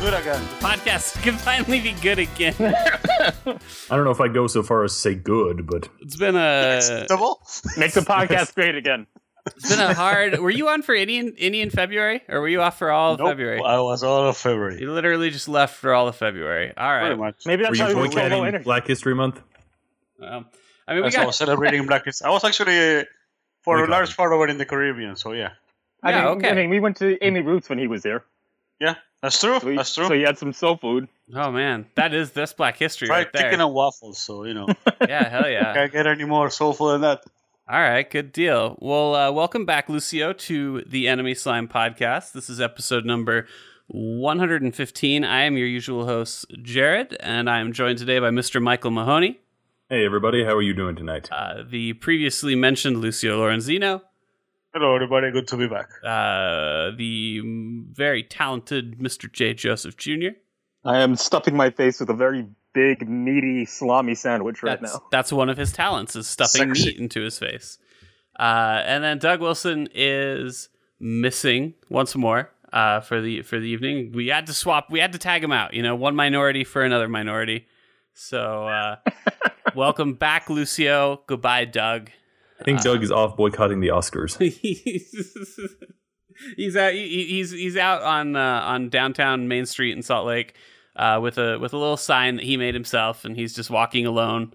good again. podcast can finally be good again. I don't know if I'd go so far as to say good, but It's been a Acceptable? Make the podcast great again. it's been a hard. Were you on for any any in February, or were you off for all of Nope, February? I was all of February. You literally just left for all of February. All right. Much. Maybe were that's you how we were low boycotting energy. Black History Month? Um, I mean, we As I got was celebrating Black History. I was actually, uh, for We a large it. part of it in the Caribbean, so yeah. I Yeah, mean, okay. I mean, we went to Amy Ruth's when he was there. Yeah, that's true. So he, that's true. So he had some soul food. Oh man, that is this Black History Fried right there. chicken and waffles, so, you know. yeah, hell yeah. Can't get any more soulful than that. All right, good deal. Well, uh, welcome back, Lucio, to the Enemy Slime podcast. This is episode number 115. I am your usual host, Jared, and I am joined today by Mr. Michael Mahoney, Hey everybody, how are you doing tonight? uh, the previously mentioned Lucio Lorenzino, Hello, everybody. Good to be back. uh, the very talented Mr. J. Joseph Jr. I am stuffing my face with a very big, meaty salami sandwich right That's now. that's one of his talents is stuffing Sexy. meat into his face. Uh, and then Doug Wilson is missing once more uh, for the for the evening. We had to swap. We had to tag him out. You know, one minority for another minority. So uh, welcome back, Lucio. Goodbye, Doug. I think Doug is off boycotting the Oscars. he's out. he- He's he's out on uh, on downtown Main Street in Salt Lake uh, with a with a little sign that he made himself, and he's just walking alone.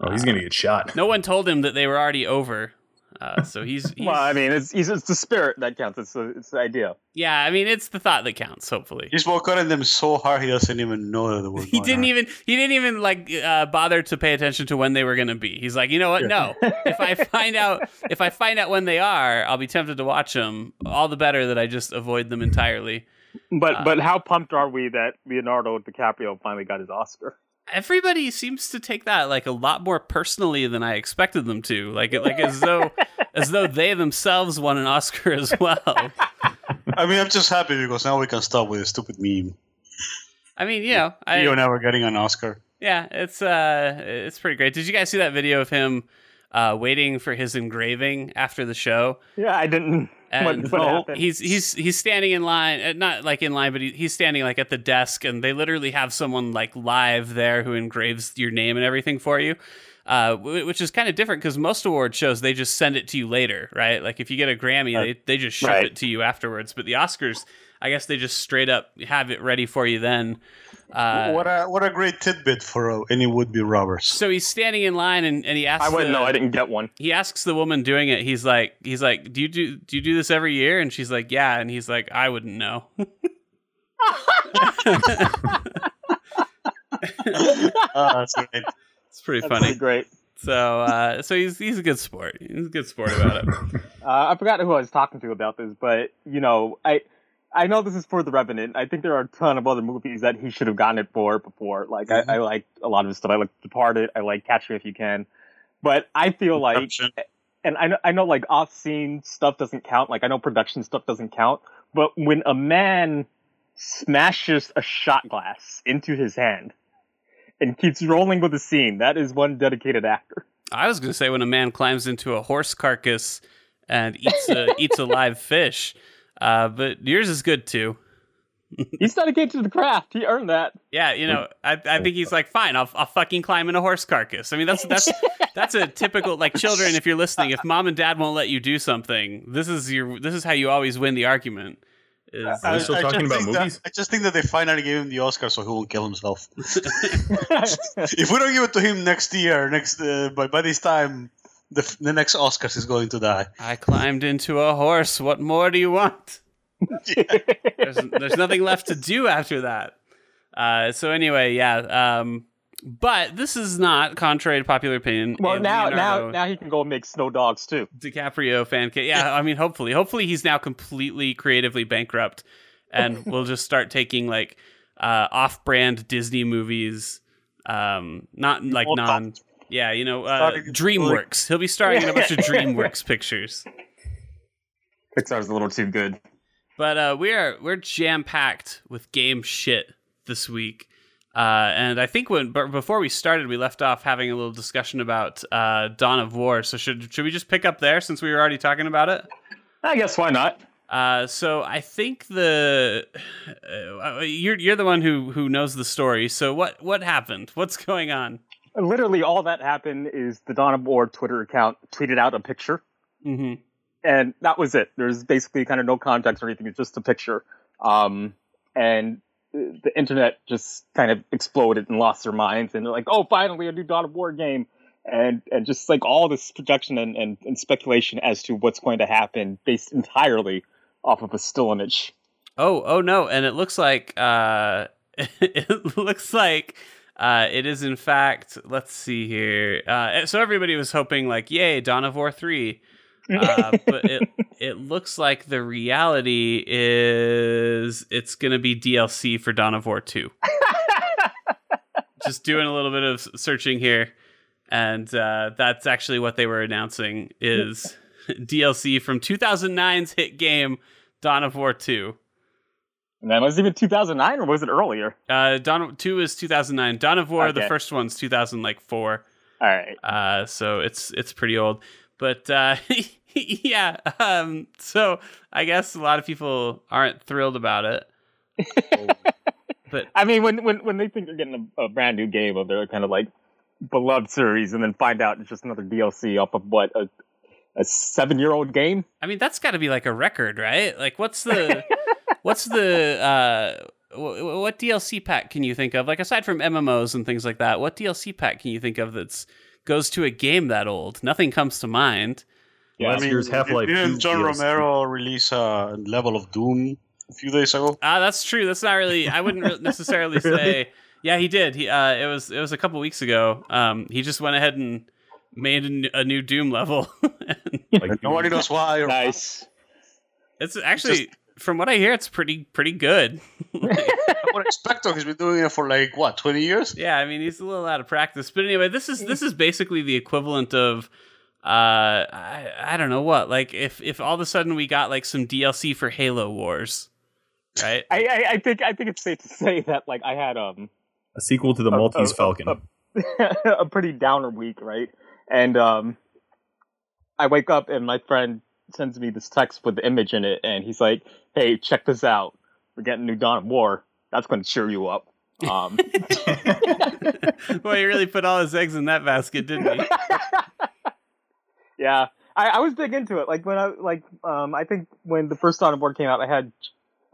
Oh, he's gonna get shot. No one told him that they were already over. Uh, so he's, he's Well, I mean, it's, it's, it's the spirit that counts. It's the, it's the idea. yeah. I mean, it's the thought that counts. Hopefully, He's boycotting them so hard he doesn't even know that they were he didn't on. even he didn't even like uh, bother to pay attention to when they were going to be. He's like, you know what? No. if I find out if I find out when they are, I'll be tempted to watch them. All the better that I just avoid them entirely. But Uh, but how pumped are we that Leonardo DiCaprio finally got his Oscar? Everybody seems to take that like a lot more personally than I expected them to. Like like as though as though they themselves won an Oscar as well. I mean, I'm just happy because now we can stop with the stupid meme. I mean, you know, I, You're never getting an Oscar. Yeah, it's uh it's pretty great. Did you guys see that video of him uh waiting for his engraving after the show? Yeah, I didn't. And what, what happened? he's he's he's standing in line, uh, not like in line, but he, he's standing like at the desk, and they literally have someone like live there who engraves your name and everything for you. Uh, which is kind of different because most award shows they just send it to you later, right? Like if you get a Grammy, they they just ship Right. it to you afterwards. But the Oscars, I guess they just straight up have it ready for you then. Uh, what a what a great tidbit for uh, any would be robbers. so he's standing in line and, and he asks I wouldn't the- know. I didn't get one. he asks the woman doing it he's like he's like do you do do you do this every year and she's like yeah and he's like i wouldn't know Ah, that's great. It's pretty That's funny pretty great. so uh so he's he's a good sport he's a good sport about it Uh, I forgot who I was talking to about this, but you know, I I know this is for The Revenant. I think there are a ton of other movies that he should have gotten it for before. Like Mhm. I, I like a lot of his stuff. I like Departed. I like Catch Me If You Can. But I feel like, Inception. and I know, I know like off scene stuff doesn't count. Like I know production stuff doesn't count. But when a man smashes a shot glass into his hand and keeps rolling with the scene, that is one dedicated actor. i was gonna say when a man climbs into a horse carcass and eats a eats a live fish uh but yours is good too He's dedicated to the craft. He earned that. Yeah, you know, I, I think he's like, fine, I'll, I'll fucking climb in a horse carcass. I mean, that's that's that's a typical like children. If you're listening, if mom and dad won't let you do something, this is your this is how you always win the argument. Is Are we still I talking just about think that- movies? I just think that they finally gave him the Oscar so he won't kill himself. if we don't give it to him next year, next uh, by by this time, the the next Oscars is going to die. I climbed into a horse. What more do you want? There's there's nothing left to do after that. Uh, so anyway, yeah. Um, but this is not contrary to popular opinion. Well, now, Leonardo now, now he can go make snow dogs too. DiCaprio fan case. Yeah, I mean, hopefully, hopefully he's now completely creatively bankrupt, and we'll just start taking like uh, off-brand Disney movies, um, not like All non. Yeah, you know, uh, DreamWorks. He'll be starring in a bunch of DreamWorks pictures. Pixar's a little too good. But uh, we are we're jam packed with game shit this week. Uh, and I think when but before we started, we left off having a little discussion about uh, Dawn of War. So should should we just pick up there since we were already talking about it? I guess why not? Uh, so I think the uh, you're you're the one who who knows the story. So what what happened? What's going on? Literally, all that happened is the Dawn of War Twitter account tweeted out a picture, hmm and that was it. There's basically kind of no context or anything. It's just a picture, um, and the internet just kind of exploded and lost their minds, and they're like, "Oh, finally, a new Dawn of War game." And, and just like all this projection and, and, and speculation as to what's going to happen based entirely off of a still image. Oh oh no! And it looks like uh, it looks like uh, it is in fact. Let's see here. Uh, so everybody was hoping like, yay, Dawn of War three. Uh, but it it looks like the reality is it's going to be DLC for Dawn of War 2. Just doing a little bit of searching here, and uh, that's actually what they were announcing is DLC from 2009's hit game Dawn of War 2. And that was even 2009, or was it earlier? Uh, Dawn 2 is 2009. Dawn of War, the Okay. first one's 2004. All right. Uh, so it's it's pretty old. But uh, yeah, um, so I guess a lot of people aren't thrilled about it. but I mean, when when when they think they're getting a, a brand new game of their kind of like beloved series, and then find out it's just another DLC off of what a a seven year old game. I mean, that's got to be like a record, right? Like, what's the what's the uh, wh- what DLC pack can you think of? Like, aside from MMOs and things like that, what DLC pack can you think of that's goes to a game that old? Nothing comes to mind. Last year's Half-Life Didn't John DLC. Romero release a level of Doom a few days ago? Ah, that's true. That's not really. I wouldn't re- necessarily Really? say. Yeah, he did. He uh, it was it was a couple weeks ago. Um, he just went ahead and made a, n- a new Doom level. And Like, Nobody knows why. Or Nice. it's actually, from what I hear, it's pretty pretty good. I would expect him. He's been doing it for like what, twenty years? yeah, I mean, he's a little out of practice, but anyway, this is this is basically the equivalent of. Uh, I, I don't know what like if if all of a sudden we got like some DLC for Halo Wars, right? I, I I think I think it's safe to say that like I had um a sequel to the Maltese uh, Falcon. uh, a pretty downer week, right? And um, I wake up and my friend sends me this text with the image in it, and he's like, "Hey, check this out. We're getting new Dawn of War. That's going to cheer you up." Um, Boy, he really put all his eggs in that basket, didn't he? Yeah, I, I was big into it. Like when I like um, I think when the first of War came out, I had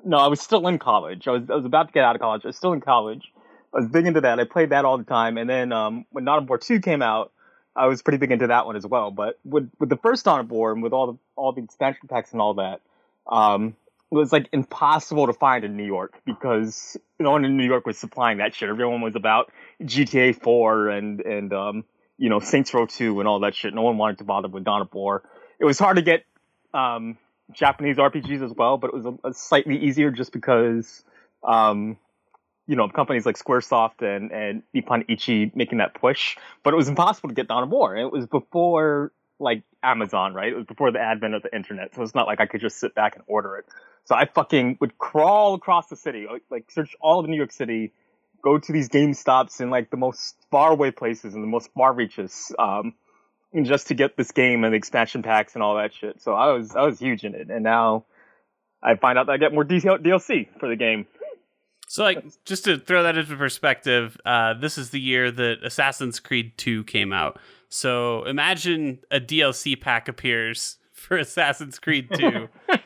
no, I was still in college. I was I was about to get out of college. I was still in college. I was big into that. I played that all the time. And then um, when Dawn of War two came out, I was pretty big into that one as well. But with with the first Dawn of War and with all the all the expansion packs and all that, um, it was like impossible to find in New York because no one in New York was supplying that shit. Everyone was about GTA four and and um, you know Saints Row two and all that shit. No one wanted to bother with Dawn of War. It was hard to get um, Japanese RPGs as well, but it was a, a slightly easier just because um, you know companies like SquareSoft and and Nippon Ichi making that push. But it was impossible to get Dawn of War. It was before like Amazon, right? It was before the advent of the internet, so it's not like I could just sit back and order it. So I fucking would crawl across the city, like- like search all of New York City, go to these Game Stops in like the most faraway places and the most far reaches, um, and just to get this game and the expansion packs and all that shit. So I was I was huge in it, and now I find out that I get more DLC for the game. So, like, just to throw that into perspective, uh, this is the year that Assassin's Creed 2 came out. So, imagine a DLC pack appears for Assassin's Creed 2.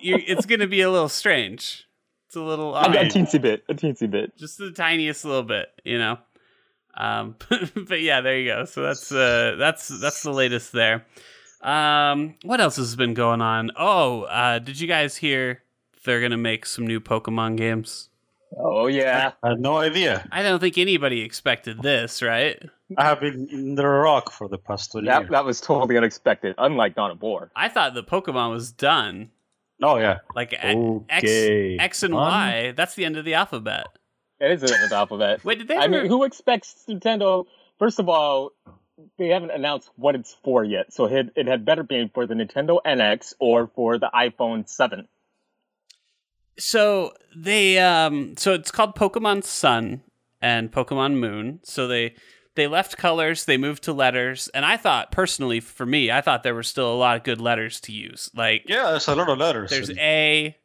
you it's going to be a little strange. It's a little A, a teensy bit, a teensy bit. just the tiniest little bit, you know. Um, but yeah, there you go. So that's uh, that's that's the latest there. Um, what else has been going on? Oh, uh, did you guys hear they're gonna make some new Pokemon games? Oh yeah, I had no idea. I don't think anybody expected this, right? I have been in the rock for the past 20 that years. that was totally unexpected. Unlike Dawn of War. I thought the Pokemon was done. Oh, yeah. Like Okay. X, X and Fun. Y. That's the end of the alphabet. It is the end of the alphabet. Wait, did they? I mean, who expects Nintendo? First of all, they haven't announced what it's for yet, so it, it had better be for the Nintendo NX or for the iPhone 7. so they um so it's called Pokemon Sun and Pokemon Moon. So they they left colors, they moved to letters, and I thought personally, for me, I thought there were still a lot of good letters to use. Like Yeah, there's a lot of letters. there's A,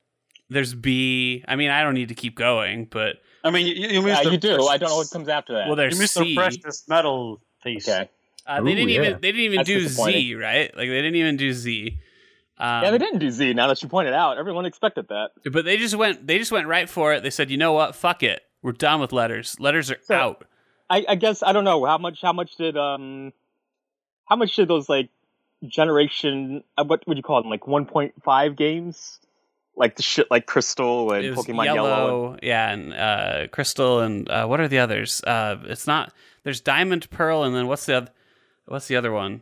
there's B. I mean, I don't need to keep going, but I mean, you, you Yeah, the you do. I don't know what comes after that. well, there's You missed C. the precious metal piece. okay. Uh, they Ooh, didn't yeah. even they didn't even That's do Z, right? Like they didn't even do Z. Um, yeah, they didn't do Z. Now that you pointed out, everyone expected that. But they just went they just went right for it. They said, "You know what? Fuck it. We're done with letters. Letters are So- out." I, I guess I don't know how much. How much did um, how much did those like generation? Uh, what would you call them? Like 1.5 games, like the shit like Crystal and It was Pokemon yellow, Yellow. yeah, and uh, crystal, and uh, what are the others? Uh, it's not. There's diamond, pearl, and then what's the other? What's the other one?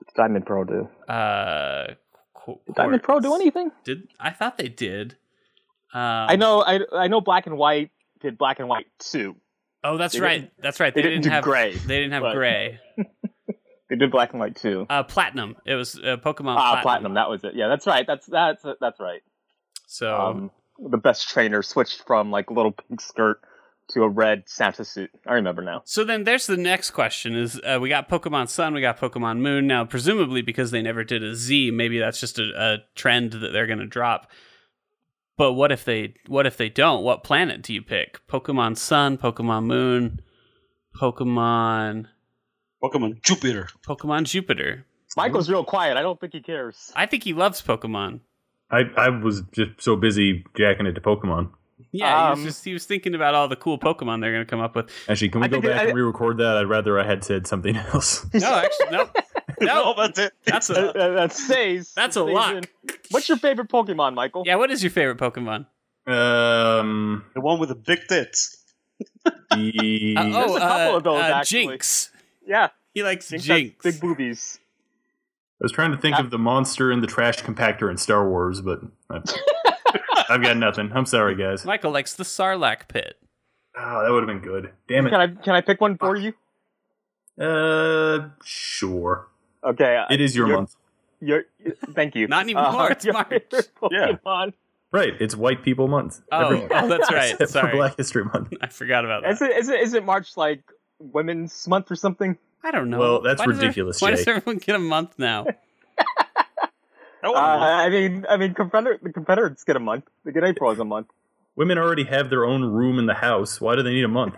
and Diamond Pearl do. Uh, qu- Did Diamond Pearl do anything? Did I thought they did? Um, I know. I I know. Black and White did Black and White two. Oh, that's They right. That's right. they They, didn't didn't, have gray, They didn't have but- gray. They did Black and White too. Uh, platinum. It was uh, Pokemon Ah, platinum. platinum. That was it. Yeah, that's right. That's that's that's right. So Um, the best trainer switched from like little pink skirt to a red Santa suit. I remember now. So then there's the next question is uh, we got Pokemon Sun, we got Pokemon Moon. Now, presumably because they never did a Z, maybe that's just a, a trend that they're going to drop. But what if they what if they don't? What planet do you pick? Pokemon Sun, Pokemon Moon, Pokemon Pokemon Jupiter. Pokemon Jupiter. Michael's real quiet. I don't think he cares. I think he loves Pokemon. I, I was just so busy jacking it to Pokemon. Yeah, he Um, was just he was thinking about all the cool Pokemon they're going to come up with. Actually, can we I go back I- and re-record that? I'd rather I had said something else. No, actually, no, no. that's it. That's Uh, a uh, that stays. that's a stays lock. in. What's your favorite Pokemon, Michael? Yeah, what is your favorite Pokemon? um, The one with the big tits. the Uh, oh, There's a couple uh, of those, uh, actually. Jynx. Yeah, He likes Jynx Jynx. has big boobies. I was trying to think of the monster in the trash compactor in Star Wars, but I've, I've got nothing. I'm sorry, guys. Michael likes the Sarlacc pit. Oh, that would have been good. Damn it. Can I can I pick one for you? Uh, sure. Okay, It is your you're- month. Your, thank you. Not anymore, it's your March. Yeah. Pokemon. Right, it's White People Month. Oh, Every- oh, that's right. Except for Sorry. Black History Month. I forgot about that. Is it, is it is it March like Women's Month or something? I don't know. Well, that's Why does ridiculous, Why Jay. does everyone get a month now? Uh, I mean, I mean, Confederate, the Confederates get a month. They get April as a month. Women already have their own room in the house. Why do they need a month?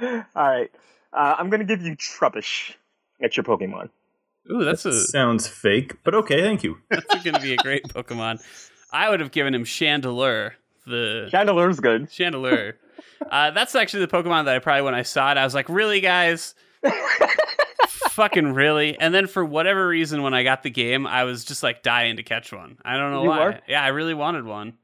All right, uh, I'm gonna give you Trubbish. That's your Pokemon. Ooh, that's a Sounds fake, but okay, thank you. that's going to be a great Pokemon. I would have given him Chandelure. The Chandelure's good. Chandelure. Uh, that's actually the Pokemon that I probably when I saw it, I was like, really, guys. Fucking really. And then for whatever reason, when I got the game, I was just like dying to catch one. I don't know You why. were? Yeah, I really wanted one.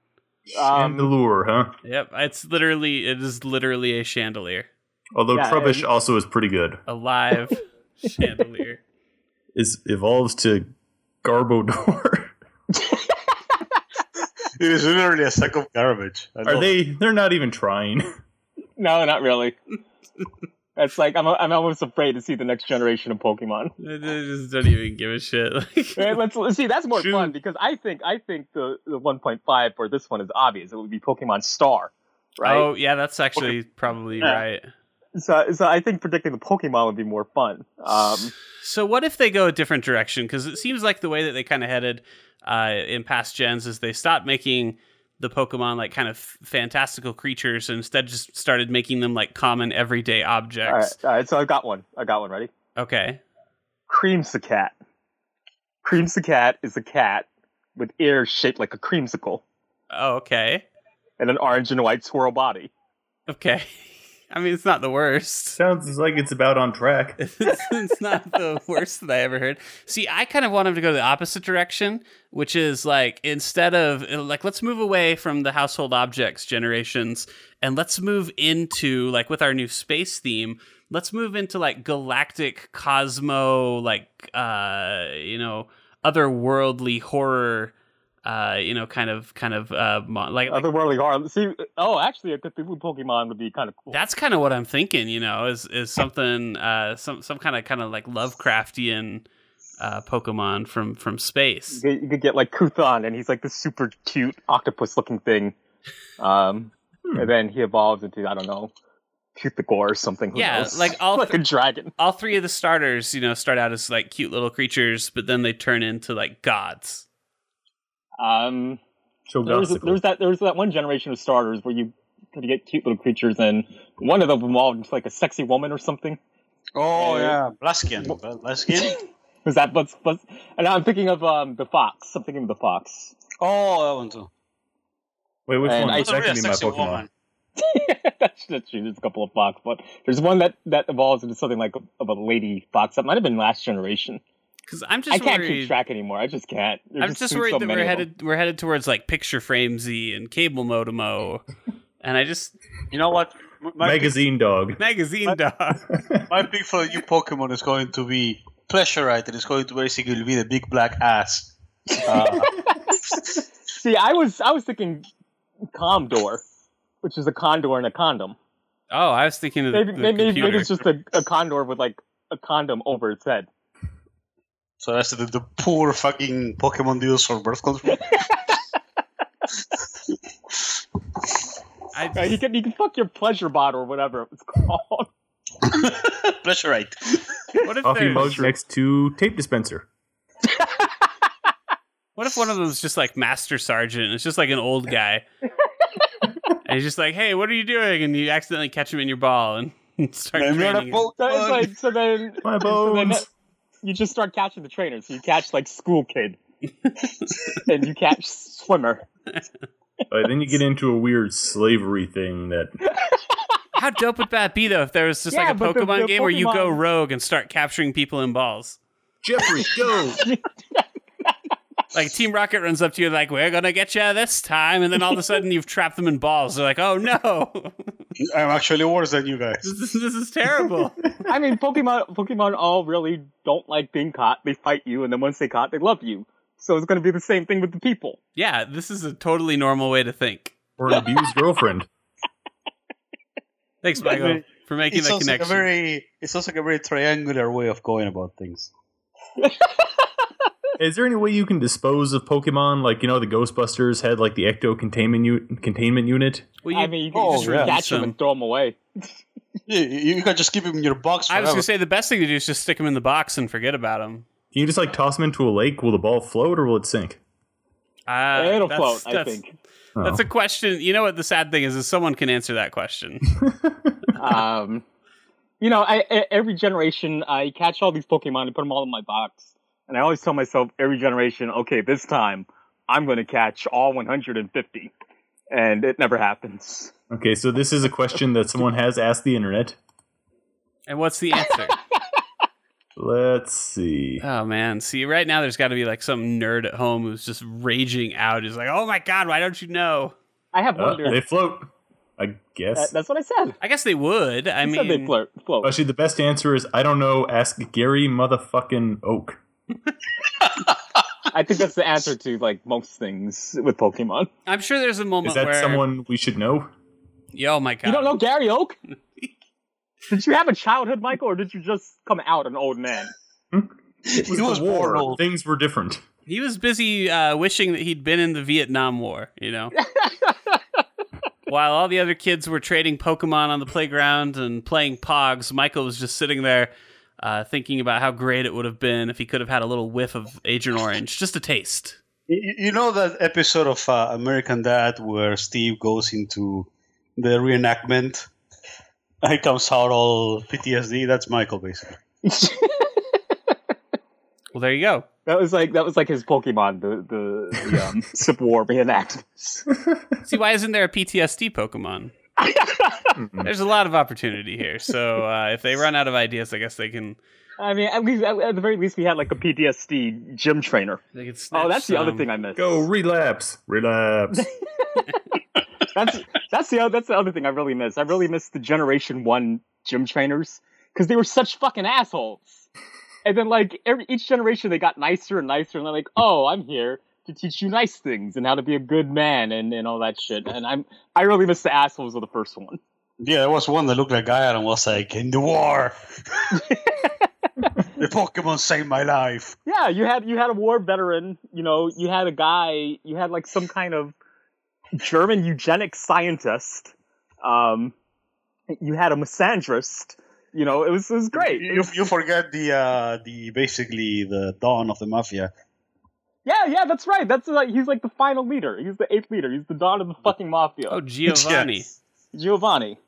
Um, Chandelure, huh? Yep, it's literally it is literally a chandelier, Although Yeah, Trubbish also is pretty good. a live chandelier. Is evolves to Garbodor. it is literally a sack of garbage. I Are know. they? They're not even trying. no, not really. That's like I'm. I'm almost afraid to see the next generation of Pokemon. They they just don't even give a shit. Like, Right, let's, let's see. That's more Shoot. fun because I think I think the the 1.5 for this one is obvious. It would be Pokemon Star, right? Oh yeah, that's actually probably Yeah. right. So so I think predicting the Pokemon would be more fun. Um, So what if they go a different direction? Because it seems like the way that they kind of headed uh, in past gens is they stopped making the Pokemon like kind of fantastical creatures and instead just started making them like common everyday all right, objects. all right. So I've got one. I got one. Ready? Okay. Creamsicat. Creamsicat is a cat with ears shaped like a creamsicle Oh, okay. and an orange and white swirl body. Okay. I mean, it's not the worst. Sounds like it's about on track. it's, it's not the worst that I ever heard. See, I kind of want him to go the opposite direction, which is like instead of like let's move away from the household objects generations and let's move into like with our new space theme, let's move into like galactic cosmo like uh you know otherworldly horror uh you know kind of kind of uh mo- like, like Otherworldly horror. See, oh, actually, a Cthulhu Pokemon would be kind of cool. that's kind of what I'm thinking, you know, is is something uh some some kind of kind of like Lovecraftian uh Pokemon from from space. You could, you could get like Kuthon, and he's like this super cute octopus-looking thing. Um, Hmm. and then he evolves into I don't know Toothpick or something. Who Yeah, knows? like all like a dragon. all three of the starters, you know, start out as like cute little creatures, but then they turn into like gods. Um, So there was, there was that there was that one generation of starters where you could get cute little creatures, and one of them evolved into like a sexy woman or something. Oh Uh, yeah, Blaziken. Blaziken. Was that but but? And I'm thinking of um the fox. I'm thinking of the fox. oh, that one too. Wait, which And one? I- That That's a can be my sexy Pokemon. woman. that's, that's true. There's a couple of fox, but there's one that that evolves into something like a, of a lady fox. That might have been last generation. Because I'm just I can't worried. keep track anymore. I just can't. There's I'm just been worried so that we're of them. headed we're headed towards like picture framesy and cable modemo, and I just You know what? My Magazine dog. magazine What? dog. My pick for the new Pokemon is going to be Pleasurite. It is going to basically be the big black ass. Uh, See, I was I was thinking Condor, which is a condor and a condom. Oh, I was thinking of the, Maybe the maybe, maybe it's just a, a condor with like a condom over its head. So that's the, the poor fucking Pokemon deals for birth control. I, Uh, you can you can fuck your pleasure bot or whatever it was called. Pleasurite. what if Coffee there's- mug next to tape dispenser. What if one of them is just like Master Sergeant? It's just like an old guy. and he's just like, hey, what are you doing? And you accidentally catch him in your ball and start I'm not a training him. So like so then My so then bones. You just start catching the trainers. You catch like school kid, and you catch swimmer. Then you get into a weird slavery thing that How dope would that be, though, if there was just Yeah, like a but the- Pokemon the game where you go rogue and start capturing people in balls? Jeffrey go. Like Team Rocket runs up to you like, "We're gonna get you this time," and then all of a sudden you've trapped them in balls. They're like, "Oh no, I'm actually worse than you guys. this is, this is terrible." I mean, Pokemon Pokemon all really don't like being caught. They fight you, and then once they caught, they love you. So it's going to be the same thing with the people. yeah, this is a totally normal way to think. Or an abused girlfriend. Thanks, Michael, for making It that sounds like a connection. very, it sounds like a very triangular way of going about things. Is there any way you can dispose of Pokemon? Like you know, the Ghostbusters had like the ecto containment u- containment unit. Well, I mean, you can oh, just yeah. catch them and throw them away. You, you can just keep them in your box I was gonna say the best thing to do is just stick them in the box and forget about them. Can you just like toss them into a lake? Will the ball float or will it sink? Uh, It'll that's- float, I think. That's Oh. a question. You know what the sad thing is? Is someone can answer that question. um, you know, I, I, every generation I catch all these Pokemon and put them all in my box, and I always tell myself every generation, okay, this time I'm going to catch all 150, and it never happens. Okay, so this is a question that someone has asked the internet. and what's the answer? Let's see. Oh man, see right now there's got to be like some nerd at home who's just raging out. He's like, "Oh my god, why don't you know?" I have Uh, wondered. they float. I guess. That- that's what I said. I guess they would. I I mean, said they float. float. Actually, the best answer is I don't know. Ask Gary motherfucking Oak. I think that's the answer to like most things with Pokemon. I'm sure there's a moment Is that where someone we should know? Yo, my god, You don't know Gary Oak? did you have a childhood, Michael, or did you just come out an old man? It He was war. born old. Things were different. He was busy uh, wishing that he'd been in the Vietnam War. You know. While all the other kids were trading Pokemon on the playground and playing Pogs, Michael was just sitting there uh, thinking about how great it would have been if he could have had a little whiff of Agent Orange, just a taste. You, you know that episode of uh, American Dad where Steve goes into the reenactment? He comes out all PTSD. That's Michael, basically. Well, there you go. That was like that was like his Pokemon, the the, the um, Civil War reenactments. See, why isn't there a PTSD Pokemon? There's a lot of opportunity here. So uh, if they run out of ideas, I guess they can. I mean, at least at, at the very least, we had like a PTSD gym trainer. They can Oh, snatch that's the other thing I missed. Go relapse, relapse. That's that's the other, that's the other thing I really miss. I really miss the Generation One gym trainers because they were such fucking assholes. And then like every each generation, they got nicer and nicer, and they're like, "Oh, I'm here to teach you nice things and how to be a good man and, and all that shit." And I'm I really miss the assholes of the first one. Yeah, there was one that looked like and was like, in the war. the Pokemon saved my life. Yeah, you had you had a war veteran. You know, you had a guy. You had like some kind of German eugenic scientist. Um, you had a misandrist. You know, it was it was great. You, you forget the uh, the basically the dawn of the mafia. Yeah, yeah, that's right. That's like he's like the final leader. He's the eighth leader. He's the dawn of the fucking mafia. Oh, Giovanni. Yes. Giovanni.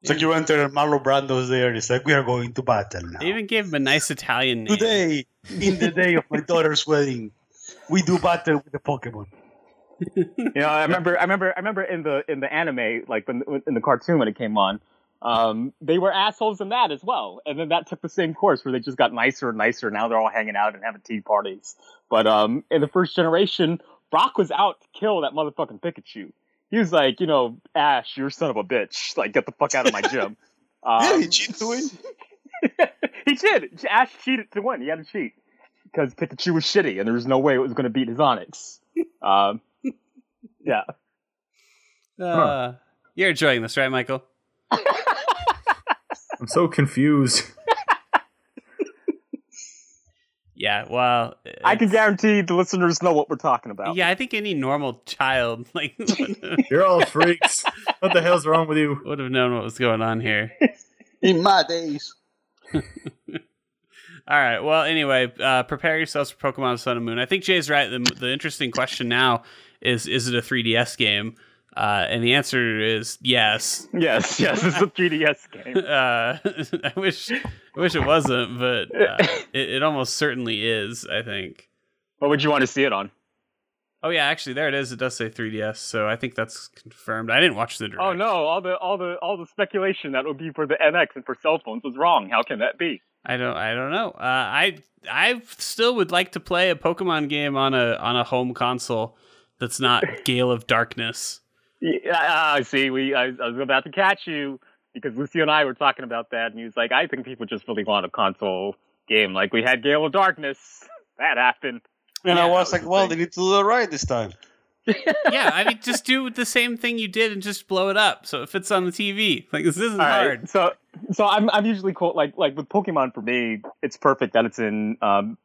It's like you enter Marlon Brando's there. It's like we are going to battle now. They even gave him a nice Italian name. Today, in the day of my daughter's wedding, we do battle with the Pokemon. You know, I remember, I remember, I remember in the in the anime, like when in the cartoon when it came on, um, they were assholes in that as well. And then that took the same course where they just got nicer and nicer. Now they're all hanging out and having tea parties. But um, in the first generation, Brock was out to kill that motherfucking Pikachu. He was like, you know, Ash, you're a son of a bitch. Like, get the fuck out of my gym. Um, yeah, he cheated to win. he did. Ash cheated to win. He had to cheat because Pikachu was shitty, and there was no way it was going to beat his Onix. Um, yeah. Uh, You're enjoying this, right, Michael? I'm so confused. Yeah. Well, I can guarantee the listeners know what we're talking about. Yeah, I think any normal child like You're all freaks. what the hell's wrong with you? would have known what was going on here. In my days. All right. Well, anyway, uh, prepare yourselves for Pokemon Sun and Moon. I think Jay's right. The, the interesting question now is: Is it a 3DS game? Uh, and the answer is yes. Yes, yes, it's a 3DS game. Uh, I wish, I wish it wasn't, but uh, it, it almost certainly is. I think. What would you want to see it on? Oh yeah, actually, there it is. It does say 3DS, so I think that's confirmed. I didn't watch the direct. Oh no, all the all the all the speculation that would be for the NX and for cell phones was wrong. How can that be? I don't. I don't know. Uh, I I still would like to play a Pokemon game on a on a home console that's not Gale of Darkness. Yeah, I see. We I, I was about to catch you because Lucy and I were talking about that, and he was like, "I think people just really want a console game. Like we had Gale of Darkness, that happened." And Yeah, I was that was like, the well, thing. they need to do it right this time. yeah, I mean, just do the same thing you did and just blow it up so it fits on the TV. Like this isn't All right, hard. So so I'm I'm usually cool like like with Pokemon for me, it's perfect that it's in um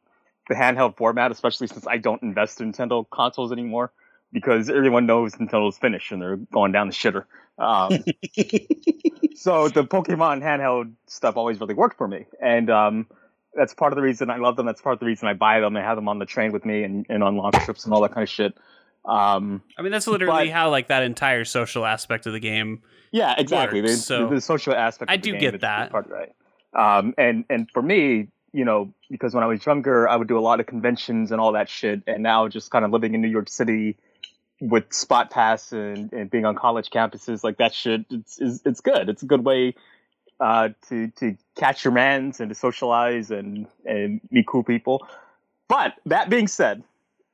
the handheld format, especially since I don't invest in Nintendo consoles anymore because everyone knows Nintendo's finished and they're going down the shitter. Um, so the Pokemon handheld stuff always really worked for me, and um, that's part of the reason I love them. That's part of the reason I buy them and have them on the train with me and, and on long trips and all that kind of shit. Um, I mean, that's literally But- how like that entire social aspect of the game. Yeah, exactly. works, The, so- the, the social aspect. I the do game get is- is that. part right. Um, and and for me, you know, because when I was younger, I would do a lot of conventions and all that shit, and now just kind of living in New York City with Spot Pass and, and being on college campuses, like that shit, it's it's, it's good. It's a good way uh, to to catch your mans and to socialize and and meet cool people. But that being said,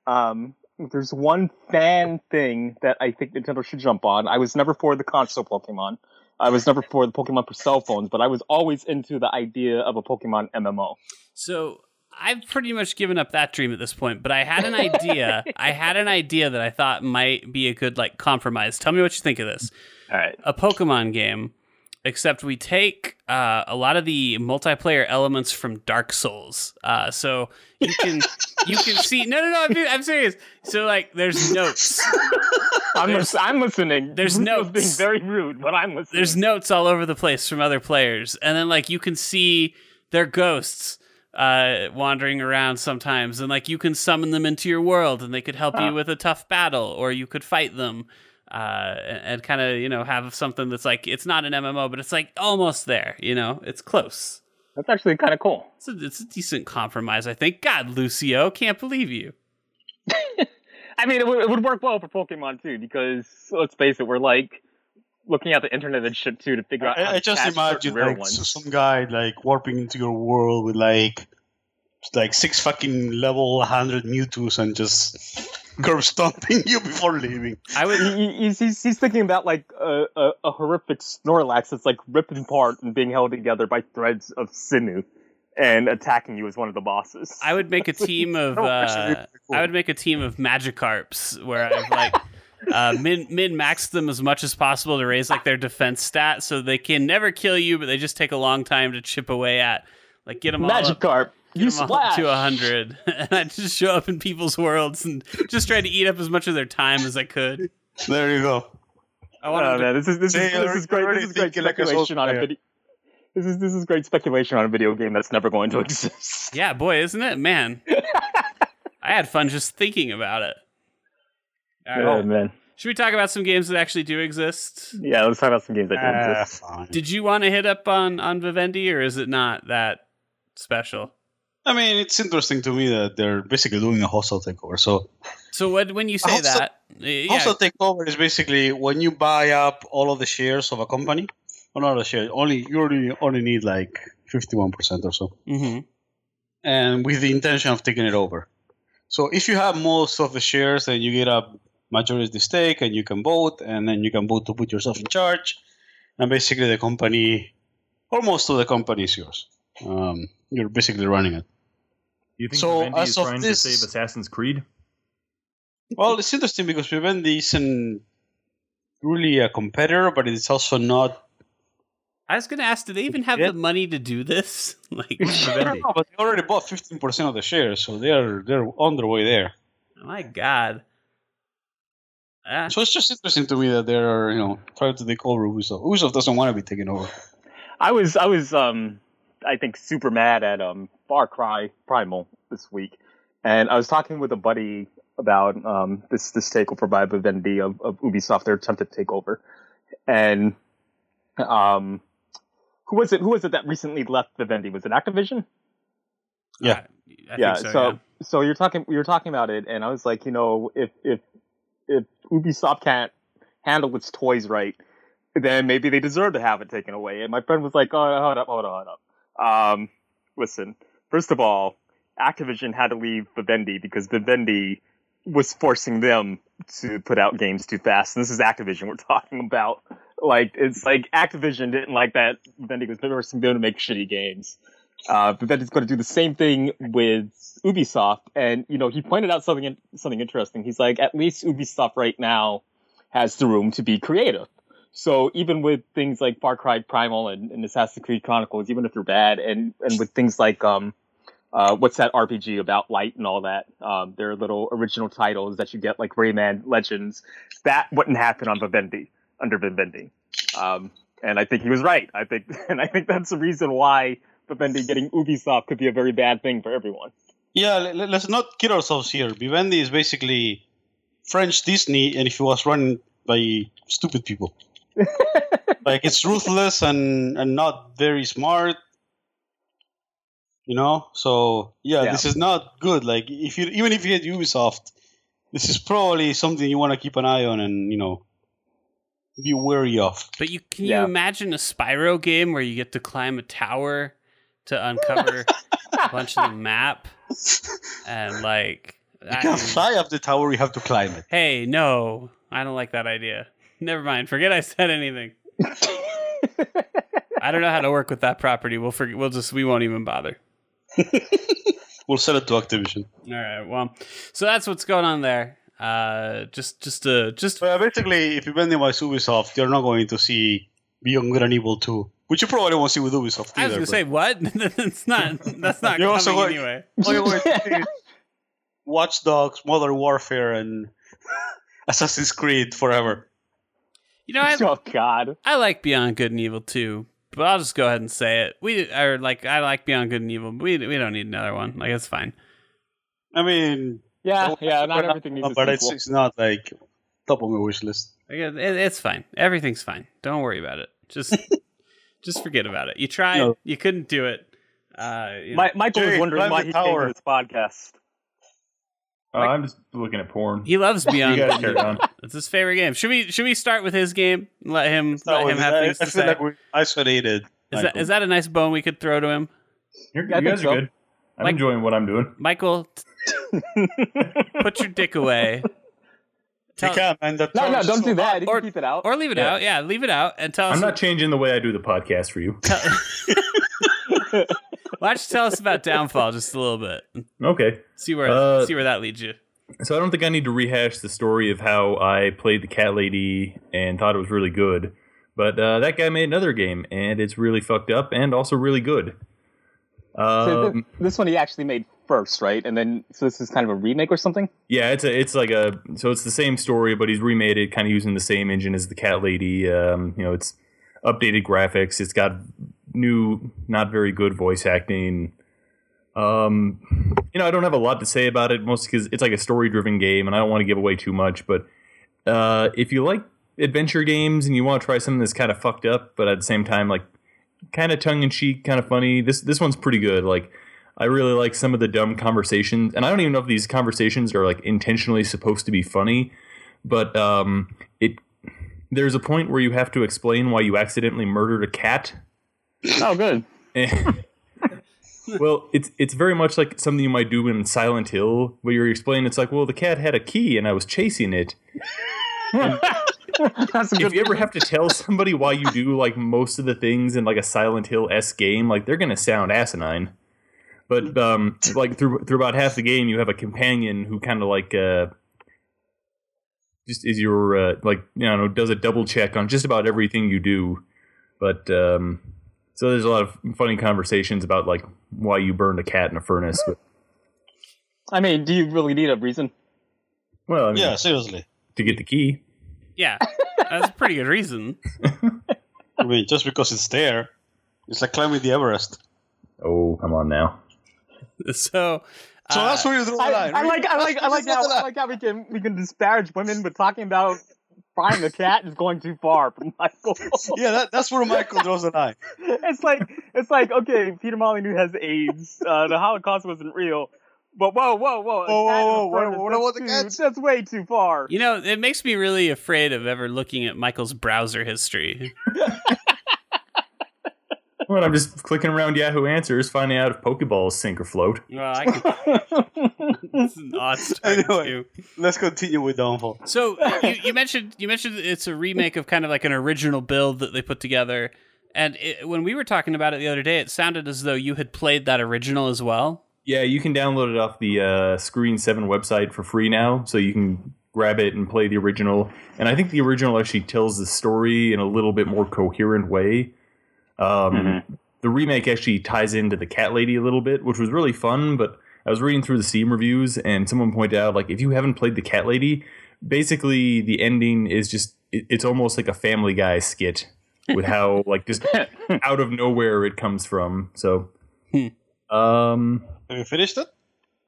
um, there's one fan thing that I think Nintendo should jump on. I was never for the console Pokemon. I was never for the Pokemon for cell phones, but I was always into the idea of a Pokemon MMO. So I've pretty much given up that dream at this point. But I had an idea. I had an idea that I thought might be a good like compromise. Tell me what you think of this. All right. a Pokemon game, except we take uh, a lot of the multiplayer elements from Dark Souls. Uh, so you can you can see no no no I'm, I'm serious. So like there's notes. I'm, There's- I'm listening. there's notes. being very rude, but I'm listening. There's notes all over the place from other players, and then like you can see their ghosts uh wandering around sometimes and like you can summon them into your world and they could help Huh. you with a tough battle or you could fight them uh and, and kind of you know have something that's like it's not an MMO but it's like almost there you know it's close That's actually kind of cool. it's a, it's a decent compromise I think god Lucio can't believe you I mean, it would, it would work well for Pokemon too, because let's face it, we're like looking at the internet and shit too to figure out. how I, I to just imagine like ones. some guy like warping into your world with like like six fucking level 100 Mewtwo's and just curb stomping you before leaving. I would He- he- he's, he's, he's thinking about like a, a, a horrific Snorlax that's like ripped apart and being held together by threads of sinew and attacking you as one of the bosses. I would make a team of uh. I would make a team of Magikarps where I've like uh, min min max them as much as possible to raise like their defense stat so they can never kill you, but they just take a long time to chip away at. Like get them all up, Magikarp, get you 'em all splash up to hundred, and I just show up in people's worlds and just try to eat up as much of their time as I could. There you go. I Oh want him to- man, this is this is this is great. This is great thinking like a speculation on a video. This is this is great speculation on a video game that's never going to exist. yeah, boy, isn't it, man? I had fun just thinking about it. All right. Oh man, Should we talk about some games that actually do exist? yeah. Let's talk about some games that don't Ah, exist. fine. Did you want to hit up on on Vivendi, or is it not that special? I mean, it's interesting to me that they're basically doing a hostile takeover. So, So when when you say Also- that, uh, yeah, hostile takeover is basically when you buy up all of the shares of a company. Well, not the shares. Only you only only need like fifty-one percent or so, mhm. and with the intention of taking it over. So, if you have most of the shares, then you get a majority stake, and you can vote, and then you can vote to put yourself in charge, and basically the company, or most of the company, is yours. Um, you're basically running it. You think So, Vivendi as is trying this- to save Assassin's Creed? Well, it's interesting because Vivendi isn't really a competitor, but it's also not. I was going to ask, do they even have Yeah. the money to do this? like, I don't know, but they already bought fifteen percent of the shares, so they're they're on their way there. my God. Ah, So it's just interesting to me that they're you know trying to take over Ubisoft. Ubisoft doesn't want to be taken over. I was I was um I think super mad at um Far Cry Primal this week, and I was talking with a buddy about um this this takeover by Vivendi of, of Ubisoft, their attempted takeover, and um who was it who was it that recently left Vivendi? Was it Activision? Yeah. I yeah. think so. so yeah. so you're talking you're talking about it, and I was like, you know, if if if Ubisoft can't handle its toys right, then maybe they deserve to have it taken away. And my friend was like, oh, hold up, hold up, hold up. Um, listen, first of all, Activision had to leave Vivendi because Vivendi was forcing them to put out games too fast. And this is Activision we're talking about. Like, it's like Activision didn't like that Vivendi was forcing them to make shitty games. Uh, Vivendi's going to do the same thing with Ubisoft. And, you know, he pointed out something, something interesting. He's like, at least Ubisoft right now has the room to be creative. So even with things like Far Cry Primal and, and Assassin's Creed Chronicles, even if they're bad, and and with things like um, uh, what's that RPG about light and all that, um, their little original titles that you get like Rayman Legends, that wouldn't happen on Vivendi under Vivendi. Um, and I think he was right. I think, and I think that's the reason why Vivendi getting Ubisoft could be a very bad thing for everyone. Yeah, let, us not kid ourselves here. Vivendi is basically French Disney, and if it was run by stupid people, like it's ruthless and and not very smart. You know, so yeah, Yeah. this is not good. Like if you even if you get Ubisoft, this is probably something you want to keep an eye on and you know be wary of. But you can Yeah. you imagine a Spyro game where you get to climb a tower to uncover a bunch of the map and like You I- can't fly up the tower; you have to climb it. Hey, no, I don't like that idea. Never mind. Forget I said anything. I don't know how to work with that property. We'll forget. We'll just we won't even bother. We'll sell it to Activision. All right. Well, so that's what's going on there. Uh, just just uh just Well, basically, if you bend by Ubisoft, you're not going to see Beyond Good and Evil 2, which you probably won't see with Ubisoft Either, I was gonna say what? that's not that's not You're coming also going- anyway. but all going to see is Watch Dogs, Modern Warfare, and Assassin's Creed forever. You know, I oh God. I like Beyond Good and Evil too, but I'll just go ahead and say it. We are like I like Beyond Good and Evil. But we we don't need another one. Like it's fine. I mean, Yeah, yeah. Not but- everything needs a but it's, it's not like top of my wish list. Like, it, it's fine. Everything's fine. Don't worry about it. Just just forget about it. You tried. No. You couldn't do it. Uh, you know. My, Michael was Jay, wondering why the he came to this podcast. Uh, I'm just looking at porn. he loves Beyond. You Good guys carry on. It's his favorite game. Should we should we start with his game? Let him let him have I, things I to feel say. like we're isolated. Is that Michael. is that a nice bone we could throw to him, You're, you think guys so. are good. I'm Like- enjoying what I'm doing. Michael? t- put your dick away. You can't, man. No, no, don't so do that. You Or- can keep it out. or leave it Yeah. out. Yeah, leave it out and tell us. I'm not changing the way I do the podcast for you. tell- Why don't you tell us about Downfall just a little bit? Okay. See where Uh, see where that leads you. So I don't think I need to rehash the story of how I played the cat lady and thought it was really good. But uh, that guy made another game, and it's really fucked up and also really good. So Um, th- this one he actually made first, right? And then so this is kind of a remake or something. Yeah, it's a it's like a so it's the same story, but he's remade it kind of using the same engine as the Cat Lady. Um, you know, it's updated graphics. It's got new, not very good voice acting. Um, you know, I don't have a lot to say about it, mostly because it's like a story-driven game, and I don't want to give away too much. But uh, if you like adventure games and you want to try something that's kind of fucked up, but at the same time, like kind of tongue-in-cheek, kind of funny, this this one's pretty good. Like, I really like some of the dumb conversations, and I don't even know if these conversations are like intentionally supposed to be funny, but um, it there's a point where you have to explain why you accidentally murdered a cat. Oh, good. well, it's it's very much like something you might do in Silent Hill, where you're explaining it's like, well, the cat had a key and I was chasing it. That's a If you ever have to tell somebody why you do like most of the things in like a Silent Hill s game, like they're gonna sound asinine. But um, like through through about half the game, you have a companion who kind of like uh, just is your uh, like you know does a double check on just about everything you do. But um, so there's a lot of funny conversations about like why you burned a cat in a furnace. But I mean, do you really need a reason? well, I mean, Yeah, seriously. to get the key. Yeah, that's a pretty good reason. I mean, just because it's there, it's like climbing the Everest. Oh, come on now. So, So uh, that's where you draw the I, line. I like, I like, I like how, I like how we can we can disparage women, but talking about frying a cat is going too far for Michael. draw the line. Yeah, that, that's where Michael draws the line. it's like it's like okay, Peter Molyneux has AIDS. Uh, the Holocaust wasn't real. But whoa, whoa, whoa! a Whoa, cat in a whoa, whoa, furnace, what that's about the too- cats? That's way too far. you know, it makes me really afraid of ever looking at Michael's browser history. Well, I'm just clicking around Yahoo Answers, finding out if Pokeballs sink or float. Well, I could. It's an odd start Anyway. too. Let's continue with Downfall. So you, you mentioned you mentioned it's a remake of kind of like an original build that they put together. And it, when we were talking about it the other day, it sounded as though you had played that original as well. Yeah, you can download it off the uh, Screen 7 website for free now, so you can grab it and play the original. And I think the original actually tells the story in a little bit more coherent way. Um, The remake actually ties into the Cat Lady a little bit, which was really fun, but I was reading through the Steam reviews, and someone pointed out, like, if you haven't played the Cat Lady, basically the ending is just, it, it's almost like a Family Guy skit with how, like, just out of nowhere it comes from. So, um, Have you finished it?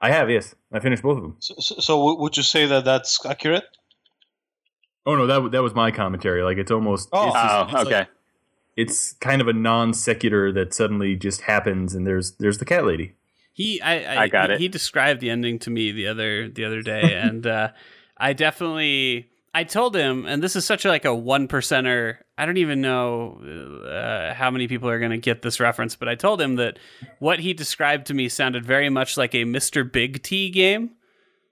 I have, yes. I finished both of them. So, so, so would you say that that's accurate? Oh no, that that was my commentary. Like it's almost Oh. it's, just- Oh, it's like- okay. It's kind of a non sequitur that suddenly just happens, and there's there's the cat lady. He, I, I, I got he, it. He described the ending to me the other the other day, and uh, I definitely I told him, and this is such a, like a one percenter. I don't even know uh, how many people are going to get this reference, but I told him that what he described to me sounded very much like a Mr. Big T game.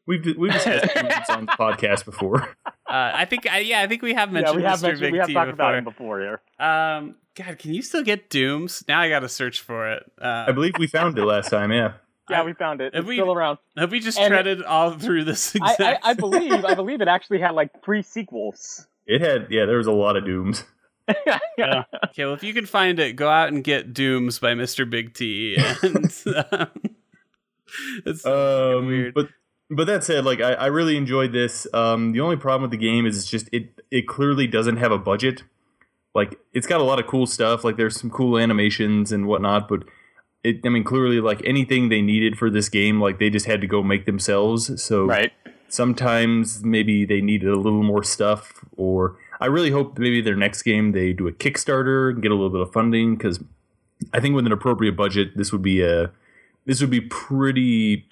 We've we've discussed Dooms on the podcast before. Uh, I think, I, yeah, I think we have Yeah, mentioned we have Mr. mentioned, Big we have T talked about before. him before here. Um, God, can you still get Dooms? Now I got to search for it. Uh, I believe we found it last time. Yeah, Yeah, we found it. have It's we- still around. have we just and- treaded all through this I, exact? I, I believe, I believe it actually had like three sequels. it had. Yeah, there was a lot of Dooms. Yeah. Okay, well, if you can find it, go out and get Dooms by Mr. Big T. And, um, it's Um, weird. But but that said, like I, I really enjoyed this. Um, the only problem with the game is it's just it it clearly doesn't have a budget. Like it's got a lot of cool stuff. Like there's some cool animations and whatnot, but it I mean clearly like anything they needed for this game, like they just had to go make themselves. So right. sometimes maybe they needed a little more stuff or i really hope maybe their next game they do a kickstarter and get a little bit of funding because i think with an appropriate budget this would be a this would be pretty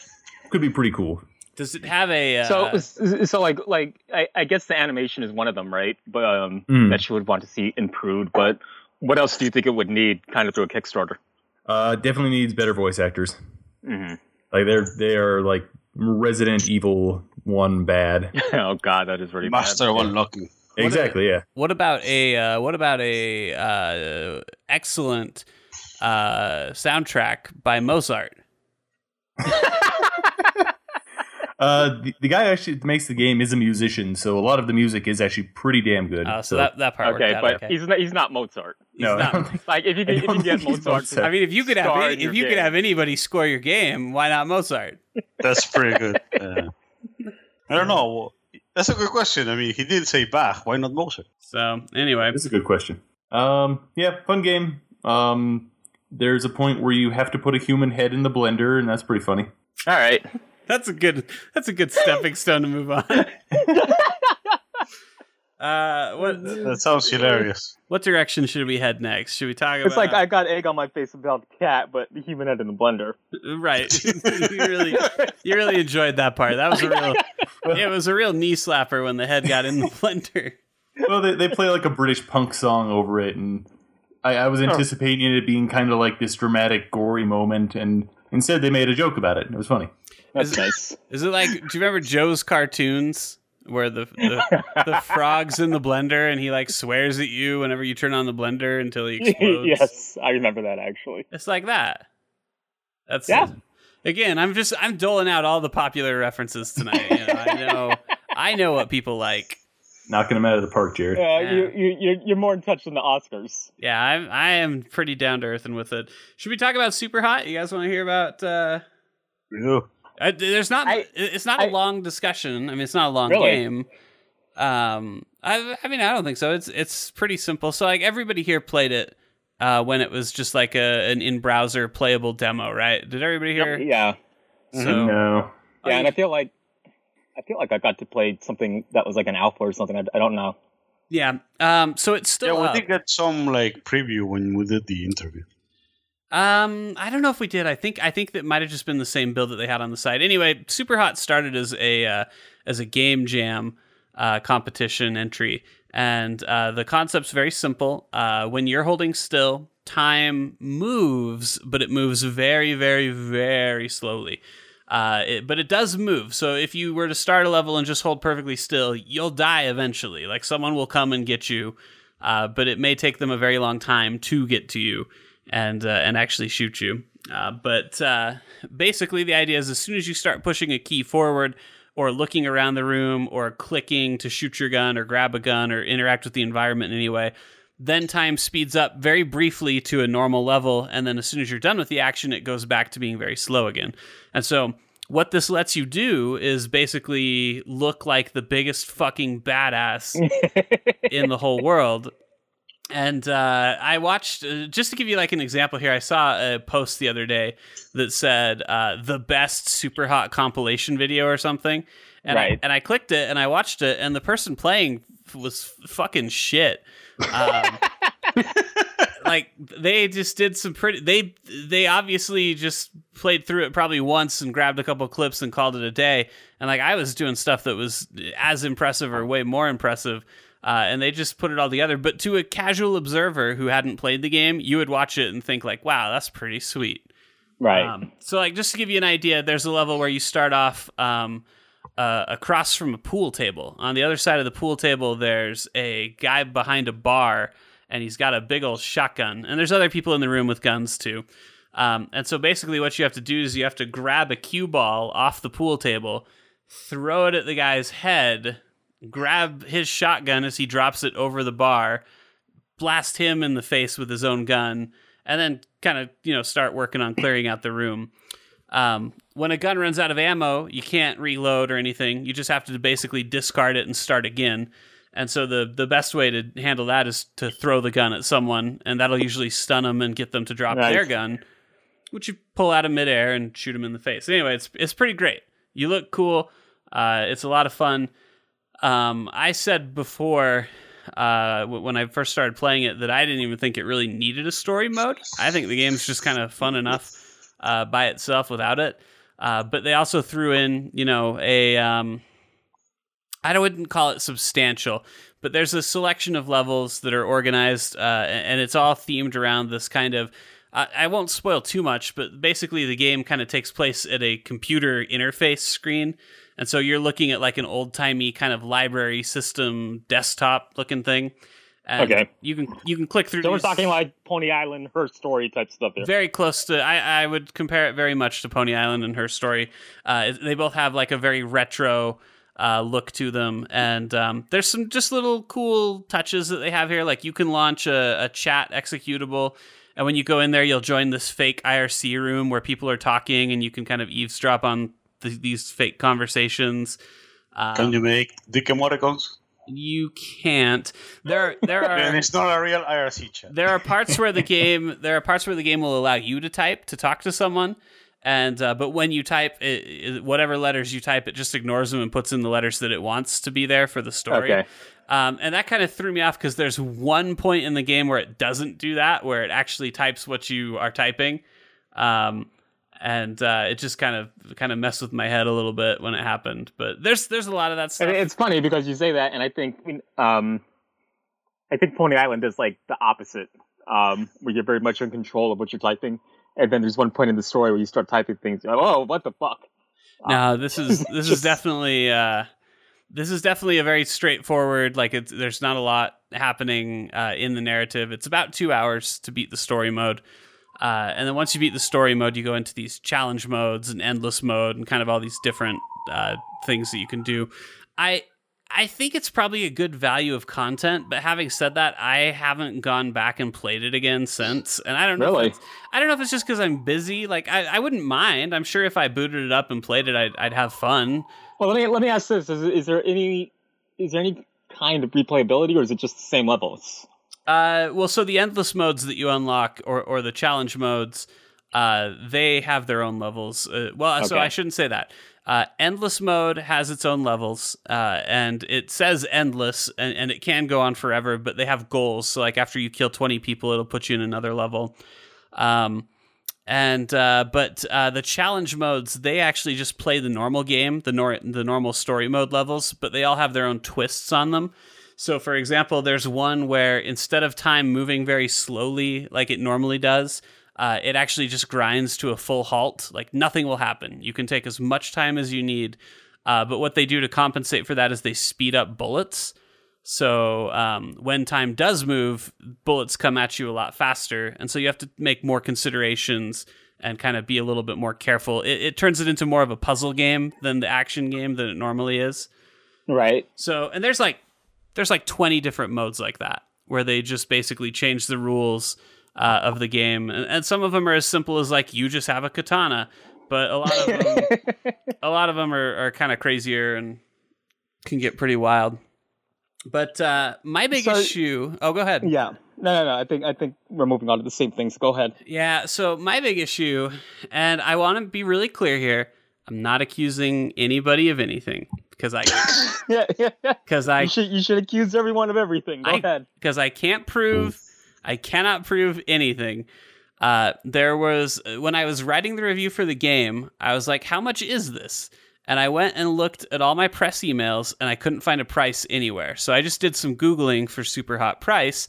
could be pretty cool Does it have a? Uh, So, so like, like I, I guess the animation is one of them, right? But um, Mm. that you would want to see improved. But what else do you think it would need, kind of through a Kickstarter? uh definitely needs better voice actors hmm like they're they are like resident evil one bad oh God, that is really Master bad. of unlocking. exactly yeah what about a? Uh, what about a uh, excellent uh, soundtrack by Mozart? Uh, the, the guy actually makes the game is a musician, so a lot of the music is actually pretty damn good. Oh, so that that part Okay, worked out. but okay. he's not. He's not Mozart. He's no, I not- think- Like if you I if you get Mozart, Mozart. I mean, if you could have any, if your you could have anybody score your game, why not Mozart? That's pretty good. Yeah. I don't know. That's a good question. I mean, he did say Bach. Why not Mozart? So anyway, That's a good question. Um, yeah, fun game. Um, there's a point where you have to put a human head in the blender, and that's pretty funny. all right. That's a good that's a good stepping stone to move on. Uh, what That sounds hilarious. what direction should we head next? Should we talk about? It's like I got egg on my face about the cat, but the human head in the blender. right. you really you really enjoyed that part. That was a real it was a real knee slapper when the head got in the blender. well, they, they play like a British punk song over it, and I, I was anticipating it being kind of like this dramatic, gory moment, and instead they made a joke about it. It was funny. That's nice. Is it like? Do you remember Joe's cartoons where the the, the frog's in the blender and he like swears at you whenever you turn on the blender until he explodes? yes, I remember that actually. It's like that. That's Yeah. Again, I'm just I'm doling out all the popular references tonight. You know, I know I know what people like. Knocking them out of the park, Jared. Uh, Yeah. you, you, you're, you're more in touch than the Oscars. Yeah, I'm I am pretty down to earth and with it. Should we talk about Super Hot? You guys want to hear about? uh Yeah. Uh, there's not. I- it's not a I- long discussion. I mean, it's not a long Really? game. Um, I, I mean, I don't think so. It's it's pretty simple. So like everybody here played it uh, when it was just like a an in browser playable demo, right? Did everybody here? Yeah, So No. Yeah, and I feel like I feel like I got to play something that was like an alpha or something. I, I don't know. yeah. Um, so it's still Yeah, we up. did get some like preview when we did the interview. Um, I don't know if we did. I think I think that might have just been the same build that they had on the site. Anyway, Super Hot started as a uh, as a game jam uh, competition entry, and uh, the concept's very simple. Uh, when you're holding still, time moves, but it moves very, very, very slowly. Uh, it, but it does move. So if you were to start a level and just hold perfectly still, you'll die eventually. Like someone will come and get you, uh, but it may take them a very long time to get to you and uh, and actually shoot you. Uh, but uh, basically, the idea is as soon as you start pushing a key forward, or looking around the room, or clicking to shoot your gun, or grab a gun, or interact with the environment in any way, then time speeds up very briefly to a normal level, and then as soon as you're done with the action, it goes back to being very slow again. And so. What this lets you do is basically look like the biggest fucking badass in the whole world. And uh, I watched, uh, just to give you like an example here, I saw a post the other day that said uh, the best super hot compilation video or something. And, I, and I clicked it and I watched it, and the person playing was f- fucking shit. Um, like they just did some pretty they they obviously just played through it probably once and grabbed a couple clips and called it a day and like i was doing stuff that was as impressive or way more impressive uh, and they just put it all together but to a casual observer who hadn't played the game you would watch it and think like wow that's pretty sweet Right. um, so, like, just to give you an idea, there's a level where you start off um, uh, across from a pool table. On the other side of the pool table, there's a guy behind a bar, and he's got a big old shotgun. And there's other people in the room with guns too. Um, and so, basically, what you have to do is you have to grab a cue ball off the pool table, throw it at the guy's head, grab his shotgun as he drops it over the bar, blast him in the face with his own gun, and then kind of you know start working on clearing out the room. Um, when a gun runs out of ammo, you can't reload or anything. You just have to basically discard it and start again. And so the the best way to handle that is to throw the gun at someone, and that'll usually stun them and get them to drop Nice. their gun, which you pull out of midair and shoot them in the face. Anyway, it's it's pretty great. You look cool. Uh, it's a lot of fun. Um, I said before uh, when I first started playing it that I didn't even think it really needed a story mode. I think the game's just kind of fun enough uh, by itself without it. Uh, but they also threw in, you know, a um, I wouldn't call it substantial, but there's a selection of levels that are organized, uh, and it's all themed around this kind of. I I won't spoil too much, but basically the game kind of takes place at a computer interface screen, and so you're looking at like an old timey kind of library system desktop looking thing. And Okay. You can you can click through. So we're talking like Pony Island, her story type stuff here. very close to I, I would compare it very much to pony island and her story uh, they both have like a very retro uh, look to them and um, there's some just little cool touches that they have here like you can launch a, a chat executable and when you go in there you'll join this fake irc room where people are talking and you can kind of eavesdrop on th- these fake conversations um, Can you make dick emoticons? you can't there there are And it's not a real IRC chat. there are parts where the game there are parts where the game will allow you to type to talk to someone and uh, but when you type it, it, whatever letters you type it just ignores them and puts in the letters that it wants to be there for the story Okay. um, and that kind of threw me off because there's one point in the game where it doesn't do that where it actually types what you are typing um, and uh, it just kind of kind of messed with my head a little bit when it happened but there's there's a lot of that stuff And it's funny because you say that, and I think um, I think Pony Island is like the opposite, um, where you're very much in control of what you're typing, and then there's one point in the story where you start typing things. You're like, oh, what the fuck? No, this is this is definitely uh, this is definitely a very straightforward. Like it's there's not a lot happening uh, in the narrative. It's about two hours to beat the story mode, uh, and then once you beat the story mode, you go into these challenge modes and endless mode and kind of all these different uh, things that you can do. I I think it's probably a good value of content, but having said that, I haven't gone back and played it again since, and I don't know. Really? If it's, I don't know if it's just because I'm busy. Like I, I wouldn't mind. I'm sure if I booted it up and played it, I'd, I'd have fun. Well, let me let me ask this: is, is there any is there any kind of replayability, or is it just the same levels? Uh, well, so the endless modes that you unlock, or or the challenge modes, uh, they have their own levels. Uh, well, so I shouldn't say that. Uh, endless mode has its own levels, uh, and it says endless, and, and it can go on forever. But they have goals. So, like after you kill twenty people, it'll put you in another level. Um, and uh, but uh, the challenge modes they actually just play the normal game, the nor- the normal story mode levels, but they all have their own twists on them. So, for example, there's one where instead of time moving very slowly like it normally does, uh, it actually just grinds to a full halt. Like nothing will happen. You can take as much time as you need. Uh, but what they do to compensate for that is they speed up bullets. So um, when time does move, bullets come at you a lot faster, and so you have to make more considerations and kind of be a little bit more careful. It, it turns it into more of a puzzle game than the action game that it normally is. Right. So, and there's like there's like 20 different modes like that where they just basically change the rules uh, of the game, and, and some of them are as simple as like you just have a katana, but a lot of them, a lot of them are, are kind of crazier and can get pretty wild. But uh, my big So- issue. Oh, go ahead. Yeah. No, no, no. I think I think we're moving on to the same things. Go ahead. Yeah, so my big issue, and I want to be really clear here, I'm not accusing anybody of anything because I Yeah, yeah, yeah. because I you should you should accuse everyone of everything. Go I- ahead. because I can't prove, I cannot prove anything. Uh, there was when I was writing the review for the game, I was like, "How much is this?" And I went and looked at all my press emails, and I couldn't find a price anywhere. So I just did some googling for super hot price,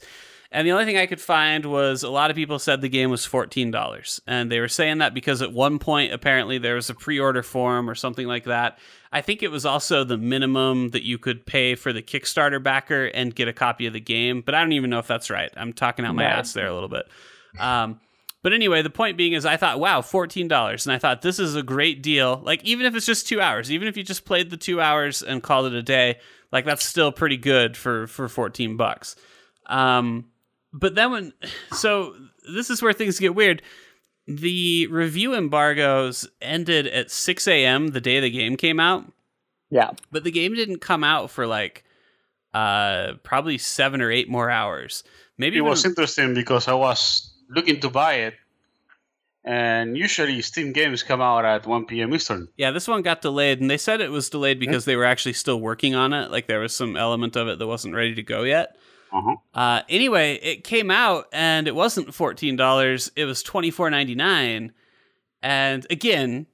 and the only thing I could find was a lot of people said the game was fourteen dollars, and they were saying that because at one point apparently there was a pre-order form or something like that. I think it was also the minimum that you could pay for the Kickstarter backer and get a copy of the game, but I don't even know if that's right. I'm talking out my Right. ass there a little bit. Um, but anyway, the point being is, I thought, wow, fourteen dollars, and I thought this is a great deal. Like even if it's just two hours, even if you just played the two hours and called it a day, like that's still pretty good for for fourteen bucks. Um, but then when, so this is where things get weird. The review embargoes ended at six a.m. the day the game came out, Yeah. but the game didn't come out for like uh probably seven or eight more hours. Maybe It even- was interesting because I was looking to buy it, and usually Steam games come out at 1 p.m. Eastern. Yeah, this one got delayed, and they said it was delayed because they were actually still working on it. Like there was some element of it that wasn't ready to go yet. Uh-huh. Uh, anyway, it came out, and it wasn't fourteen dollars; it was twenty four ninety nine. And again,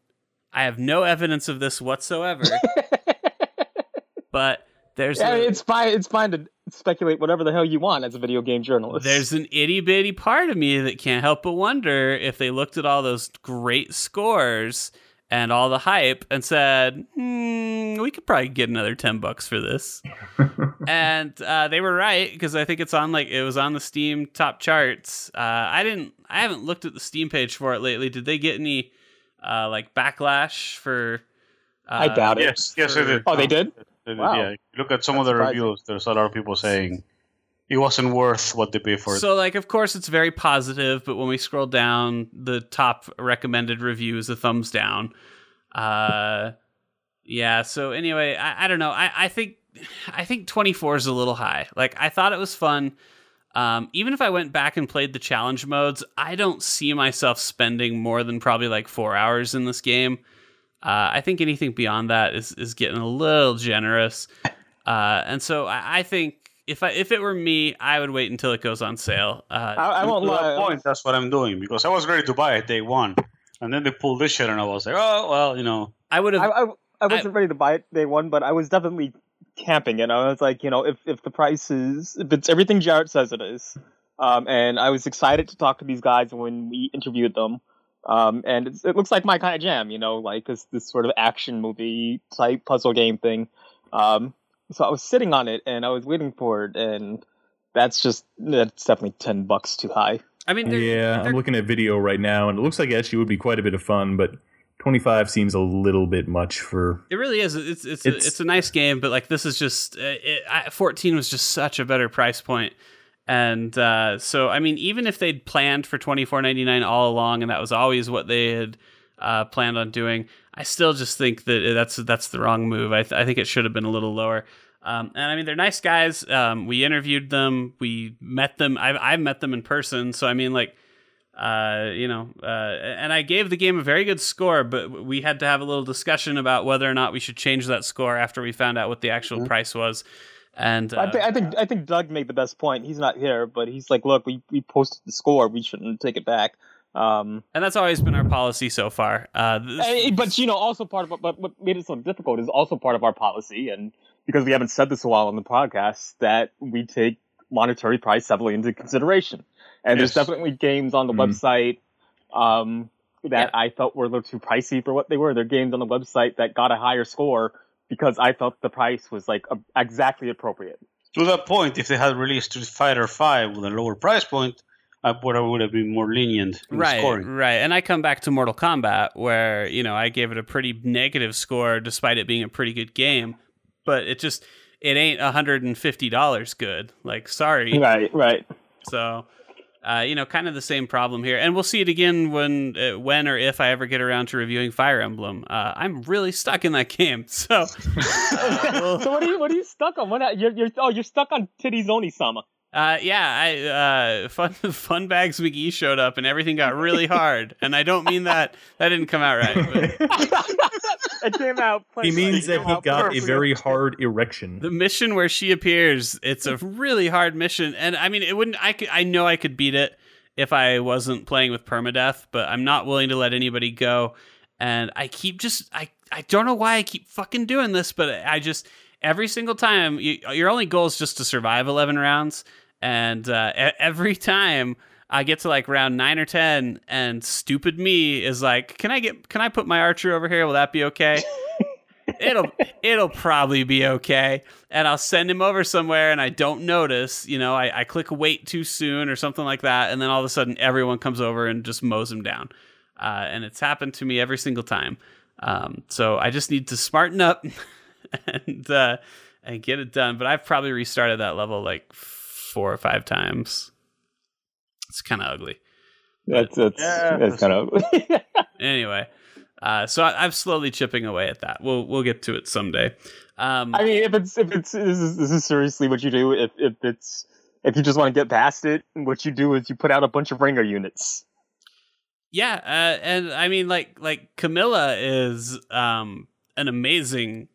I have no evidence of this whatsoever. but there's Yeah, a, it's fine. It's fine to speculate whatever the hell you want as a video game journalist. there's an itty bitty part of me that can't help but wonder if they looked at all those great scores and all the hype and said, hmm, we could probably get another 10 bucks for this. and uh, they were right because I think it's on like it was on the Steam top charts. Uh, I didn't, I haven't looked at the Steam page for it lately. Did they get any uh, like backlash for? I uh, doubt it. Yes, yes, for- they did. Oh, they did. They did, Wow. Yeah, look at some of the surprising. reviews. There's a lot of people saying it wasn't worth what they paid for it. So, like, of course, it's very positive, but when we scroll down, the top recommended review is a thumbs down. Uh, yeah. So anyway, I, I don't know. I, I think I think 24 is a little high. Like, I thought it was fun. Um, even if I went back and played the challenge modes, I don't see myself spending more than probably like four hours in this game. Uh, I think anything beyond that is is getting a little generous. Uh, and so I, I think if I if it were me, I would wait until it goes on sale. Uh, I, I won't to lie. point, that's what I'm doing because I was ready to buy it day one, and then they pulled this shit, and I was like, oh well, you know, I would have. I, I, I wasn't ready to buy it day one, but I was definitely camping it. I was like, you know, if if the price is if it's everything Jarrett says it is, um, and I was excited to talk to these guys when we interviewed them. Um, and it's, it looks like my kind of jam, you know, like this this sort of action movie type puzzle game thing. Um, so I was sitting on it and I was waiting for it, and that's just that's definitely ten bucks too high. I mean, they're, yeah, they're- I'm looking at video right now, and it looks like it actually would be quite a bit of fun, but 25 seems a little bit much for. It really is. It's it's a, It's- it's a nice game, but like this is just uh, it, I, 14 was just such a better price point. And uh, so, I mean, even if they'd planned for 24.99 all along, and that was always what they had uh, planned on doing, I still just think that that's that's the wrong move. I, th- I think it should have been a little lower. Um, and I mean, they're nice guys. Um, we interviewed them. We met them. I've I've met them in person. So I mean, like, uh, you know, uh, and I gave the game a very good score, but we had to have a little discussion about whether or not we should change that score after we found out what the actual price was. And uh, I think I think I think Doug made the best point. He's not here, but he's like, look, we, we posted the score. We shouldn't take it back. Um, and that's always been our policy so far. Uh, this- but you know, also part of but what made it so difficult is also part of our policy, and because we haven't said this a while on the podcast, that we take monetary price heavily into consideration. And Yes. there's definitely games on the Mhm. website um, that I felt were a little too pricey for what they were. There are games on the website that got a higher score because I felt the price was like a, exactly appropriate. to that point, if they had released Street Fighter Five with a lower price point, I would, I would have been more lenient in right, scoring. right. And I come back to Mortal Kombat, where you know I gave it a pretty negative score, despite it being a pretty good game. But it just it ain't hundred and fifty dollars good. Like, sorry. Right, right. So, uh, you know, kind of the same problem here, and we'll see it again when, uh, when or if I ever get around to reviewing Fire Emblem. Uh, I'm really stuck in that game, so uh, so what are you what are you stuck on? What you're you're oh you're stuck on Titties Only Sama. Uh, yeah, I uh, fun fun bags McGee showed up, and everything got really hard, and I don't mean that that didn't come out right. But it came out. He means that he out got a very hard erection. the mission where she appears, it's a really hard mission, and I mean, it wouldn't. I could, I know I could beat it if I wasn't playing with permadeath, but I'm not willing to let anybody go. And I keep just I I don't know why I keep fucking doing this, but I just every single time you, your only goal is just to survive 11 rounds, and uh, every time. I get to like round nine or ten, and stupid me is like, "Can I get? Can I put my archer over here? Will that be okay?" it'll it'll probably be okay and i'll send him over somewhere and i don't notice you know I, I click wait too soon or something like that and then all of a sudden everyone comes over and just mows him down uh, and it's happened to me every single time um, so i just need to smarten up and uh, and get it done but i've probably restarted that level like four or five times it's kind of ugly That's that's Yeah, that's kind of. anyway uh, so I, i'm slowly chipping away at that we'll we'll get to it someday um, I mean, if it's if it's this is, this is seriously what you do. If if it's if you just want to get past it, what you do is you put out a bunch of ringer units. Yeah, uh, and I mean, like, like Camilla is um, an amazing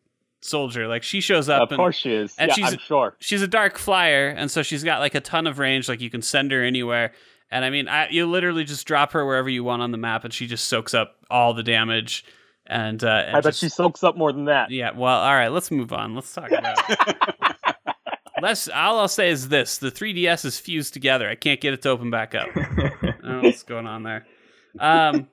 soldier. Like, she shows up, Of and course she is. and yeah, she's- I'm sure. she's a dark flyer, and so she's got like a ton of range. Like, you can send her anywhere. And I mean, I, you literally just drop her wherever you want on the map, and she just soaks up all the damage. And, uh, and I bet just- she soaks up more than that. Yeah, well, all right, let's move on. Let's talk about. let's. All I'll say is this: the 3DS is fused together. I can't get it to open back up. I don't know what's going on there. Um,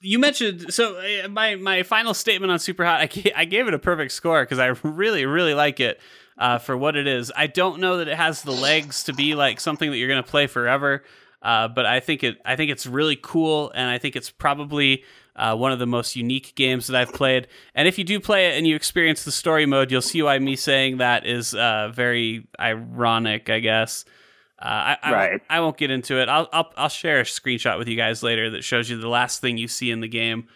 You mentioned so uh, my my final statement on Super Hot. I gave, I gave it a perfect score because I really really like it uh, for what it is. I don't know that it has the legs to be like something that you're going to play forever, uh, but I think it I think it's really cool, and I think it's probably uh, one of the most unique games that I've played. And if you do play it and you experience the story mode, you'll see why me saying that is uh, very ironic, I guess. Uh, I, I, Right. I won't get into it. I'll, I'll I'll share a screenshot with you guys later that shows you the last thing you see in the game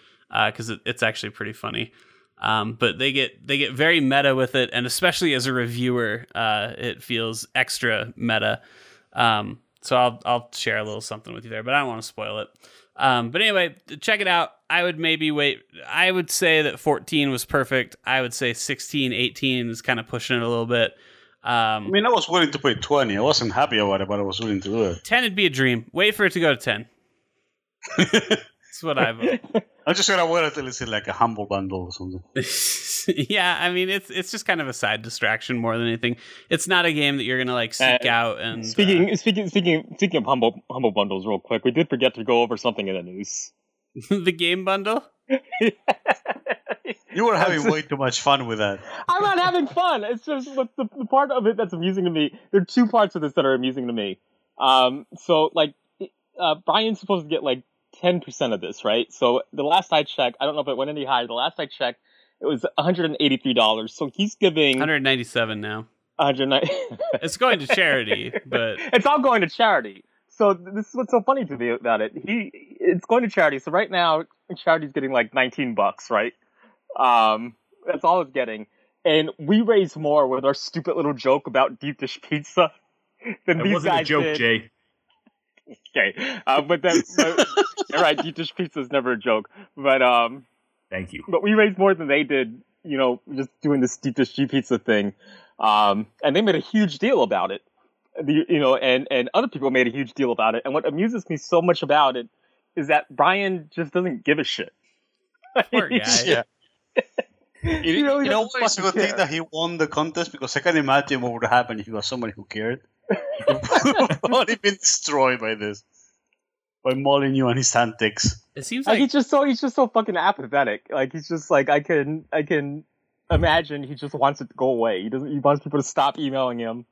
because it, it's actually pretty funny. Um, but they get they get very meta with it, and especially as a reviewer, uh, it feels extra meta. Um, so I'll I'll share a little something with you there, but I don't want to spoil it. Um, but anyway, check it out. I would maybe wait. I would say that 14 was perfect. I would say 16, 18 is kind of pushing it a little bit. I Um, mean, I was willing to pay 20. I wasn't happy about it, but I was willing to do it. 10 would be a dream. Wait for it to go to 10. That's what I vote. I'm just gonna wait until it's in like a humble bundle or something. yeah, I mean it's it's just kind of a side distraction more than anything. It's not a game that you're gonna like seek Uh, out and uh, Speaking speaking speaking speaking of humble humble bundles, real quick, we did forget to go over something in the news. the game bundle. You were having way too much fun with that. I'm not having fun. It's just what the, the part of it that's amusing to me. There are two parts of this that are amusing to me. Um, so like, uh, Bryan's supposed to get like 10% of this, right? So the last I checked, I don't know if it went any higher. The last I checked, it was $183. So he's giving 197 now. 190. It's going to charity, but it's all going to charity. So this is what's so funny to me about it. He, it's going to charity. So right now, charity's getting like 19 bucks, right? Um, that's all it's getting. And we raise more with our stupid little joke about deep dish pizza than It these wasn't a joke, did. Jay. Okay, uh, but then but, right. Deep dish pizza is never a joke. But um, Thank you. but we raised more than they did. You know, just doing this deep dish pizza thing. Um, and they made a huge deal about it. The, you know, and and other people made a huge deal about it. And what amuses me so much about it is that Bryan just doesn't give a shit. Poor guy. Yeah. You, He really you know doesn't what? It's a fucking good thing that he won the contest because I can imagine what would happen if he was somebody who cared. Probably been destroyed by this, by Molyneux and his antics. it seems Like, like he's just so he's just so fucking apathetic. Like he's just like I can I can imagine he just wants it to go away. He doesn't. He wants people to stop emailing him.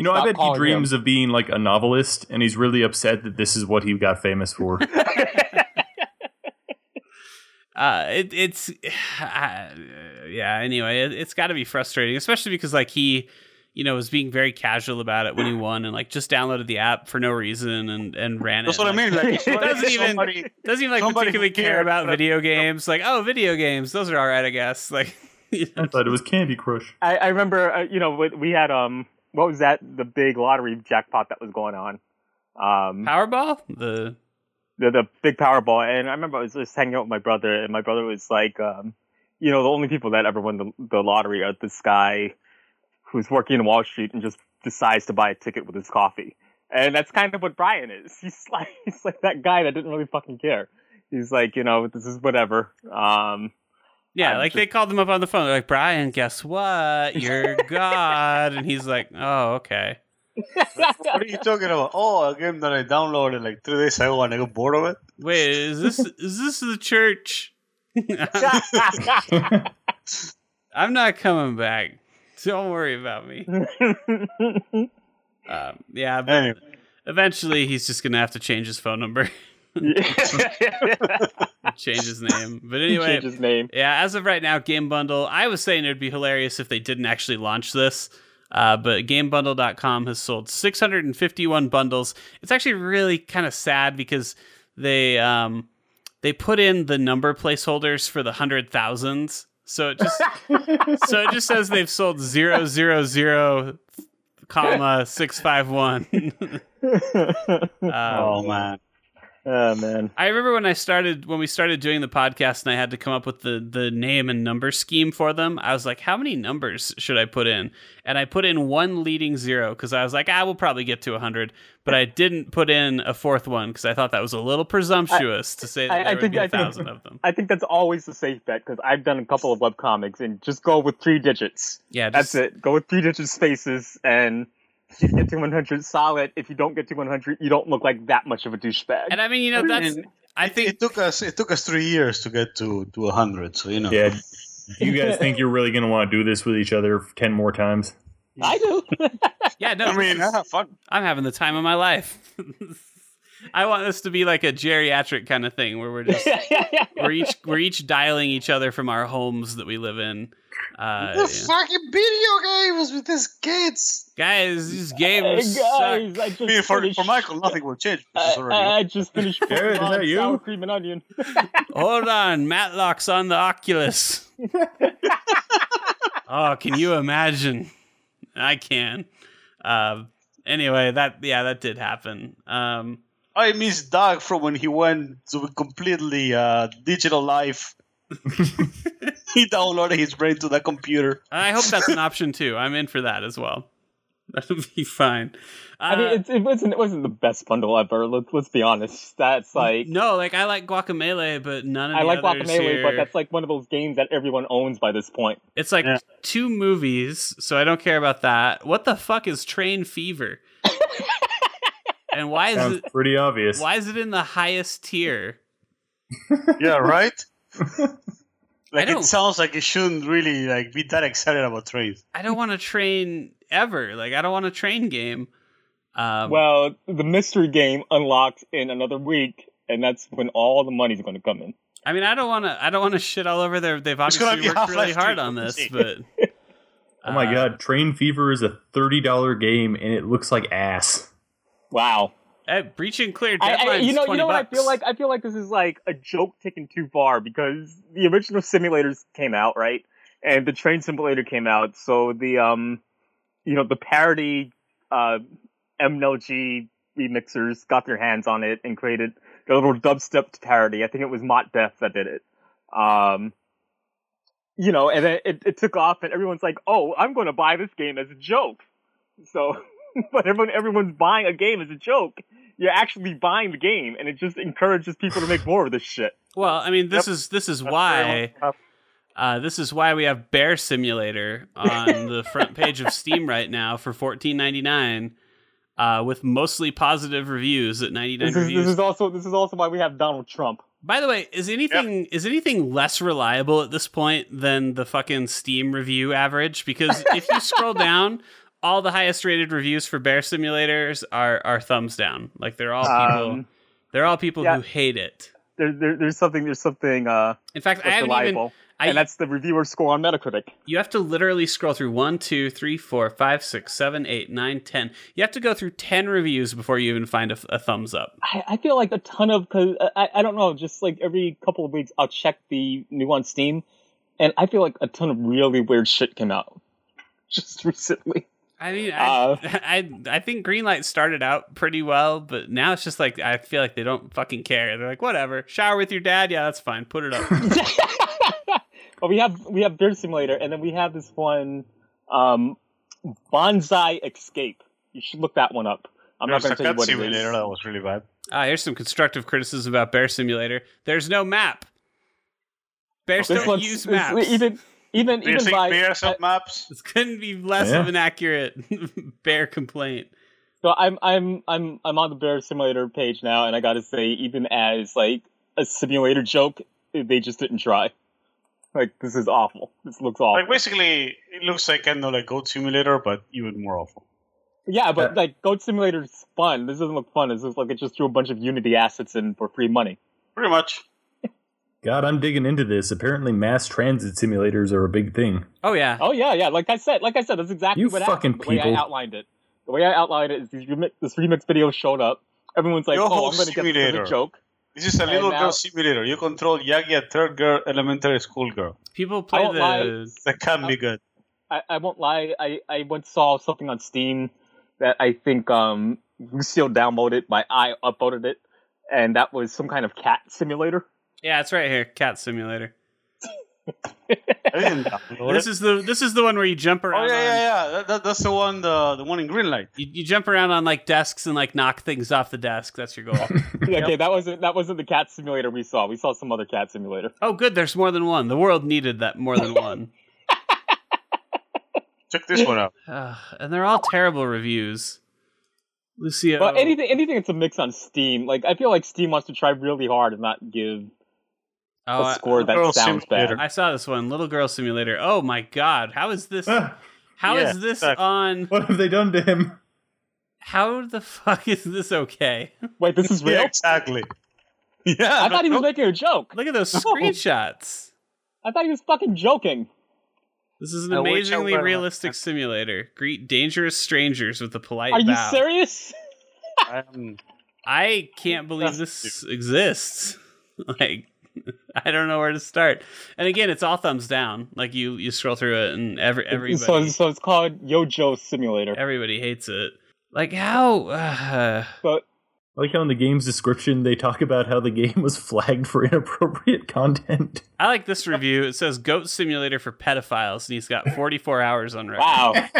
You know, I bet he calling dreams of being like a novelist, and he's really upset that this is what he got famous for. uh, it, it's uh, yeah. Anyway, it, it's got to be frustrating, especially because like he, you know, was being very casual about it when he won, and like just downloaded the app for no reason and and ran it. That's it. what I mean. Like, doesn't even somebody, doesn't even like somebody particularly care about but- video games. Like, oh, video games, those are all right, I guess. Like, you know, I thought it was Candy Crush. I, I remember, uh, you know, we, we had um, what was that? The big lottery jackpot that was going on. Um, Powerball, the the, the big Powerball, and I remember I was just hanging out with my brother, and my brother was like, um, you know, the only people that ever won the, the lottery are this guy who's working in Wall Street and just decides to buy a ticket with his coffee, and that's kind of what Bryan is. He's like, he's like that guy that didn't really fucking care. He's like, you know, this is whatever. Um, yeah, I'm like just- they called him up on the phone. They're like, Bryan, guess what? You're God, and he's like, oh, okay. what are you talking about? Oh, a game that I downloaded like three days ago and I got bored of it. Wait, is this is this the church? I'm not coming back. Don't worry about me. Um, yeah, but Anyway, eventually he's just gonna have to change his phone number, change his name. But anyway, change his name. yeah, as of right now, Game Bundle. I was saying it would be hilarious if they didn't actually launch this. Uh, but GameBundle.com has sold 651 bundles. It's actually really kind of sad because they um, they put in the number placeholders for the hundred thousands. So it just so it just says they've sold zero zero zero comma six five one. Um, oh man, oh man. I remember when I started when we started doing the podcast and I had to come up with the the name and number scheme for them. I was like, how many numbers should I put in? And I put in one leading zero because I was like, ah, I will probably get to hundred. But I didn't put in a fourth one because I thought that was a little presumptuous to say that I- I would think- be a I think- of them. I think that's always the safe bet because I've done a couple of webcomics and just go with three digits. Yeah, That's it. Go with three digit spaces and you get to 100 solid. If you don't get to 100, you don't look like that much of a douchebag. And I mean, you know, that's And- I It think took us it took us three years to get to to hundred. So you know. Yeah. You guys think you're really going to want to do this with each other 10 more times? I do. yeah, no, I mean, I have fun. I'm having the time of my life. I want this to be like a geriatric kind of thing where we're just we're each we're each dialing each other from our homes that we live in. Uh, the yeah. fucking video games with these kids. guys, these Hey, games guys, suck. I just I mean, for, for Michael, nothing will change. Which I, I, I just finished Jared, is Pokemon that you? sour cream and onion. Hold on, Matlock's on the Oculus. oh, can you imagine? I can. Uh, anyway, that yeah, that did happen. Um, I miss Doug from when he went to a completely uh, digital life. he downloaded his brain to the computer. I hope that's an option too. I'm in for that as well. That'll be fine. I mean, Uh, it, it wasn't it wasn't the best bundle ever. Let's let's be honest. That's like no, like I like Guacamole, but none of I the like others Guacamelee, here. but that's like one of those games that everyone owns by this point. It's like Yeah. two movies, so I don't care about that. What the fuck is Train Fever? and why is Sounds it pretty obvious. why is it in the highest tier? Yeah, right. Like it sounds like it shouldn't really like be that excited about trains. I don't want to train ever. Like I don't want a train game. Um, Well, the mystery game unlocks in another week, and that's when all the money's going to come in. I mean, I don't want to. I don't want to shit all over there. They've obviously worked really hard 3, on this, but oh my uh, god, Train Fever is a $30 game and it looks like ass. Wow. Hey, breach and clear I, I, you know, you 20 know what I feel like? I feel like this is like a joke taken too far because the original simulators came out, right? And the train simulator came out, so the um, you know, the parody uh MLG remixers got their hands on it and created a little dubstep parody. I think it was Mott Def that did it. Um, you know, and then it, it took off, and everyone's like, "Oh, I'm going to buy this game as a joke." So, but everyone everyone's buying a game as a joke. You're actually buying the game, and it just encourages people to make more of this shit. Well, I mean, this Yep. is this is That's why uh, this is why we have Bear Simulator on the front page of Steam right now for fourteen ninety nine, uh, with mostly positive reviews at ninety nine reviews. this is also this is also why we have Donald Trump. By the way, is anything is anything less reliable at this point than the fucking Steam review average? Because if you scroll down, all the highest rated reviews for Bear Simulators are are thumbs down. Like they're all people Um, they're all people yeah. who hate it. there, there, there's something there's something uh In fact, I that's haven't reliable, even I, and that's the reviewer score on Metacritic. you have to literally scroll through one, two, three, four, five, six, seven, eight, nine, ten. You have to go through ten reviews before you even find a, a thumbs up. I, I feel like a ton of because I, I don't know, just like every couple of weeks I'll check the new on Steam, and I feel like a ton of really weird shit came out just recently. I mean, Uh, I, I I think Greenlight started out pretty well, but now it's just like I feel like they don't fucking care. They're like, whatever, shower with your dad, yeah, that's fine, put it up. but we have we have Beer Simulator, and then we have this one, um, Bonsai Escape. You should look that one up. I'm There's not a going to tell you cut what it simulator is. that was really bad. Ah, here's some constructive criticism about Bear Simulator. There's no map. Bears This don't use this- maps. even even Do you even think by bears I- maps? this couldn't be less Yeah. of an accurate bear complaint. So I'm I'm I'm I'm on the Bear Simulator page now, and I got to say, even as like a simulator joke, they just didn't try. Like this is awful. This looks awful. Like basically, it looks like kind of like Goat Simulator, but even more awful. yeah, but Uh, like Goat Simulator's fun. This doesn't look fun. This just like it just threw a bunch of Unity assets in for free money. Pretty much. God, I'm digging into this. Apparently, mass transit simulators are a big thing. Oh yeah, Oh yeah, yeah. Like I said, like I said, that's exactly You what fucking happened. The way I outlined it. The way I outlined it is these remix, this remix video showed up. Everyone's like, Yo, "Oh, I'm going to get this as simulator. a joke." This is a And little now- girl simulator. You control Yagi, a third girl, elementary school girl. people play won't lie. That can be good. I, I won't lie. I, I once saw something on Steam that I think um Lucille downloaded, but I uploaded it, and that was some kind of cat simulator. Yeah, it's right here, Cat Simulator. I didn't download This it. is the this is the one where you jump around. Oh around. yeah, on, yeah, yeah. That, that, that's the one. The the one in Greenlight. You, you jump around on like desks and like knock things off the desk. That's your goal. Okay, that wasn't that wasn't the cat simulator we saw. We saw some other cat simulator. oh, good. There's more than one. The world needed that more than one. Check this one out. Uh, and they're all terrible reviews. Lucio. But anything, anything that's a mix on Steam, like I feel like Steam wants to try really hard and not give oh, a I- score that Girl sounds Simulator. bad. I saw this one, Little Girl Simulator. Oh my god, how is this? Ah, How is Yeah, this exactly. on? what have they done to him? How the fuck is this okay? Wait, this is real? Yeah, exactly. Yeah, I thought he was no- making a joke. Look at those No. screenshots. I thought he was fucking joking. This is an I amazingly were- realistic simulator. Greet dangerous strangers with a polite Are you serious? I'm- I can't believe this exists. Like, I don't know where to start. And again, it's all thumbs down. Like you, you scroll through it, and every everybody, So, so it's called Yojo Simulator. everybody hates it. Like how? Uh, But I like how in the game's description they talk about how the game was flagged for inappropriate content. I like this review. It says "Goat Simulator for pedophiles," and he's got 44 hours on record. wow,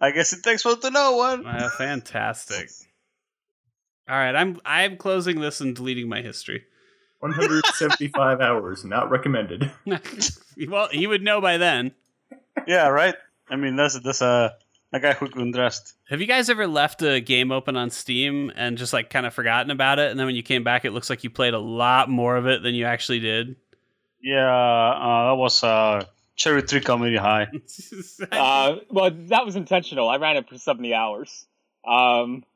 I guess it takes one to know one. Wow, fantastic. All right, I'm I'm closing this and deleting my history. 175 hours, not recommended. well, he would know by then. Yeah, right. I mean, that's that's a a guy who can dressed. Have you guys ever left a game open on Steam and just like kind of forgotten about it, and then when you came back, it looks like you played a lot more of it than you actually did? Yeah, uh, that was uh, Cherry Tree Comedy High. uh, well, that was intentional. I ran it for seventy hours. Um, yeah,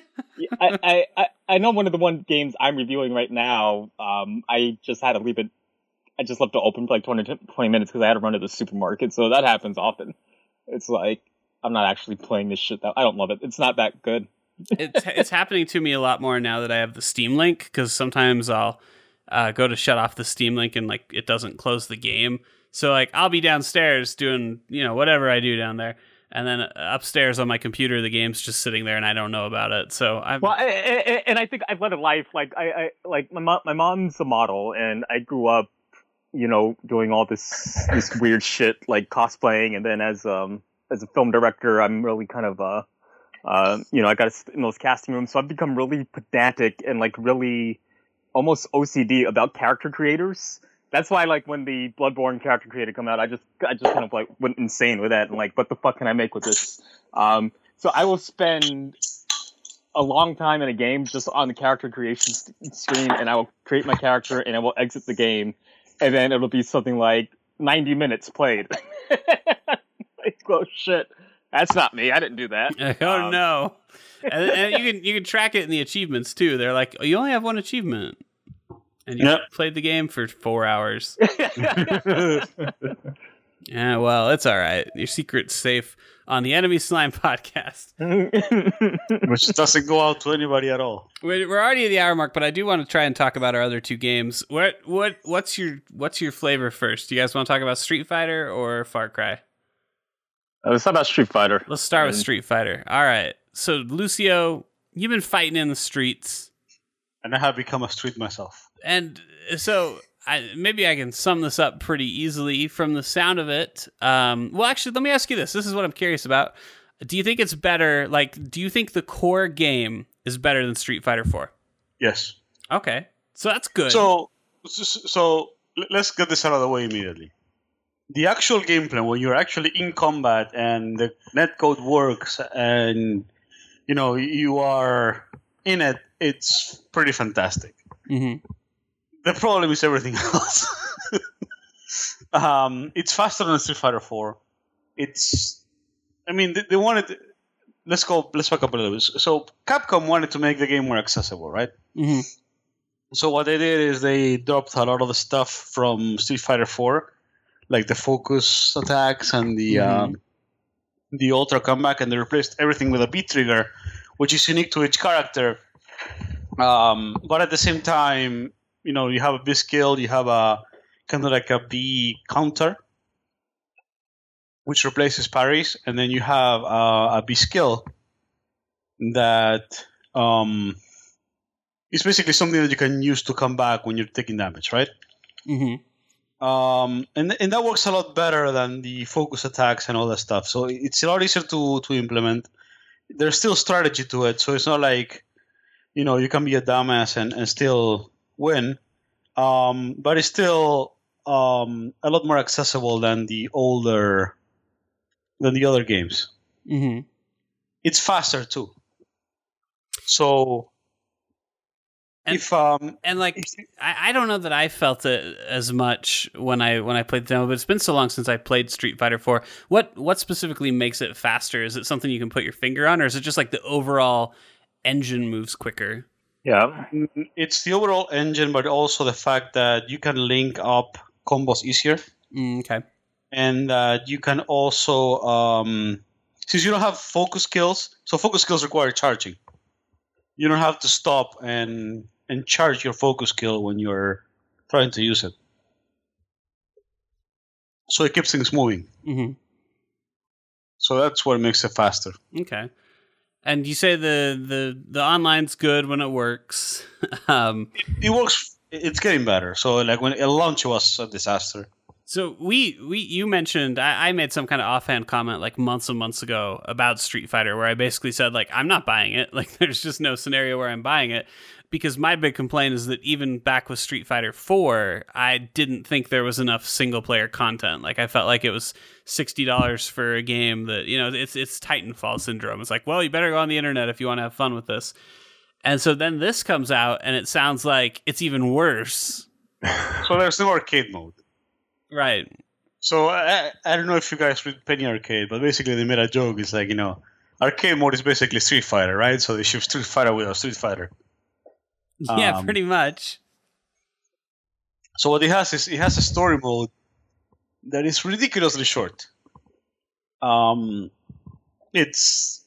I, I, I, know one of the one games I'm reviewing right now. Um, I just had to leave it. I just left it open for like 20, 20 minutes because I had to run to the supermarket. So that happens often. It's like I'm not actually playing this shit. That I don't love it. It's not that good. it's it's happening to me a lot more now that I have the Steam link because sometimes I'll uh, go to shut off the Steam link and like it doesn't close the game. So like I'll be downstairs doing you know whatever I do down there, and then upstairs on my computer the game's just sitting there and I don't know about it. So I'm Well, I, I, I- and I think I've led a life like I, I like my. My mom's a model, and I grew up, you know, doing all this this weird shit like cosplaying, and then as um as a film director, I'm really kind of uh, uh you know, I got in those casting rooms, so I've become really pedantic and like really almost OCD about character creators. That's why, like, when the Bloodborne character creator come out, I just, I just kind of like went insane with that, and like, what the fuck can I make with this? Um, so I will spend a long time in a game just on the character creation screen, and I will create my character, and I will exit the game, and then it'll be something like 90 minutes played. like, oh shit, that's not me. I didn't do that. oh Um, no. and, and you can you can track it in the achievements too. They're like, oh, you only have one achievement, and you Yep. played the game for four hours. Yeah, well, it's all right. Your secret's safe on the Enemy Slime podcast. which doesn't go out to anybody at all. We're we're already at the hour mark, but I do want to try and talk about our other two games. What what what's your what's your flavor first? Do you guys want to talk about Street Fighter or Far Cry? Uh, Let's talk about Street Fighter. Let's start with Street Fighter. All right. So Lucio, you've been fighting in the streets, And I have become a street myself. And so I, maybe I can sum this up pretty easily from the sound of it. Um, well, actually, let me ask you this. This is what I'm curious about. Do you think it's better? Like, do you think the core game is better than Street Fighter Four? Yes. Okay, so that's good. So, so, let's get this out of the way immediately. The actual gameplay, when you're actually in combat and the netcode works, and you know you are in it, it's pretty fantastic. Mhm. The problem is everything else. um, it's faster than Street Fighter Four. It's, I mean, they, they wanted. Let's go. Let's back up a little bit. So Capcom wanted to make the game more accessible, right? Mhm. So what they did is they dropped a lot of the stuff from Street Fighter 4, like the focus attacks and the Mhm. um, the ultra comeback, and they replaced everything with a V-Trigger, which is unique to each character. Um, but at the same time, you know, you have a V-Skill, you have a kind of like a B counter, which replaces parries, and then you have uh, a V-Skill that um, it's basically something that you can use to come back when you're taking damage, right? Mm-hmm. Um, and and that works a lot better than the focus attacks and all that stuff. So it's a lot easier to to implement. There's still strategy to it, so it's not like you know you can be a dumbass and, and still win. Um, but it's still um, a lot more accessible than the older than the other games. Mhm. it's faster too. So And- if um and like I, I don't know that I felt it as much when I when I played the demo, but it's been so long since I played Street Fighter 4. What what specifically makes it faster? Is it something you can put your finger on, or is it just like the overall engine moves quicker? Yeah. it's the overall engine, but also the fact that you can link up combos easier, Mm, okay. and that you can also um, since you don't have focus skills, so focus skills require charging. You don't have to stop and and charge your focus skill when you're trying to use it. So it keeps things moving. hmm So that's what makes it faster. Okay. And you say the the the online's good when it works. um, It works. It's getting better. So like when it launch was a disaster. So we we you mentioned I, I made some kind of offhand comment like months and months ago about Street Fighter where I basically said like I'm not buying it like there's just no scenario where I'm buying it because my big complaint is that even back with Street Fighter 4 I didn't think there was enough single player content like I felt like it was $60 for a game that you know it's it's Titanfall syndrome it's like well you better go on the internet if you want to have fun with this and so then this comes out and it sounds like it's even worse So there's no arcade mode. right So I, I don't know if you guys read Penny Arcade, but basically they made a joke. It's like you know, arcade mode is basically Street Fighter, right? So they shoot Street Fighter without Street Fighter. yeah Um, pretty much So what it has is it has a story mode that is ridiculously short. Um, it's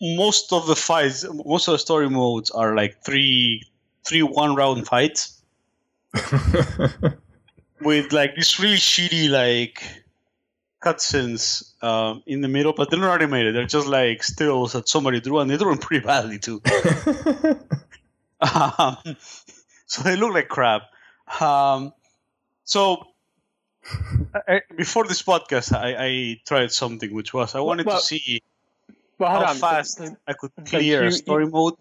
most of the fights, most of the story modes are like three, three one round fights with like this really shitty like cutscenes um, in the middle, but they're not animated. They're just like stills that somebody drew, and they drew them pretty badly too. um, so they look like crap. Um, so I, I- before this podcast, I, I tried something which was I wanted Well, to see But how on. fast so- I could clear you- a story mode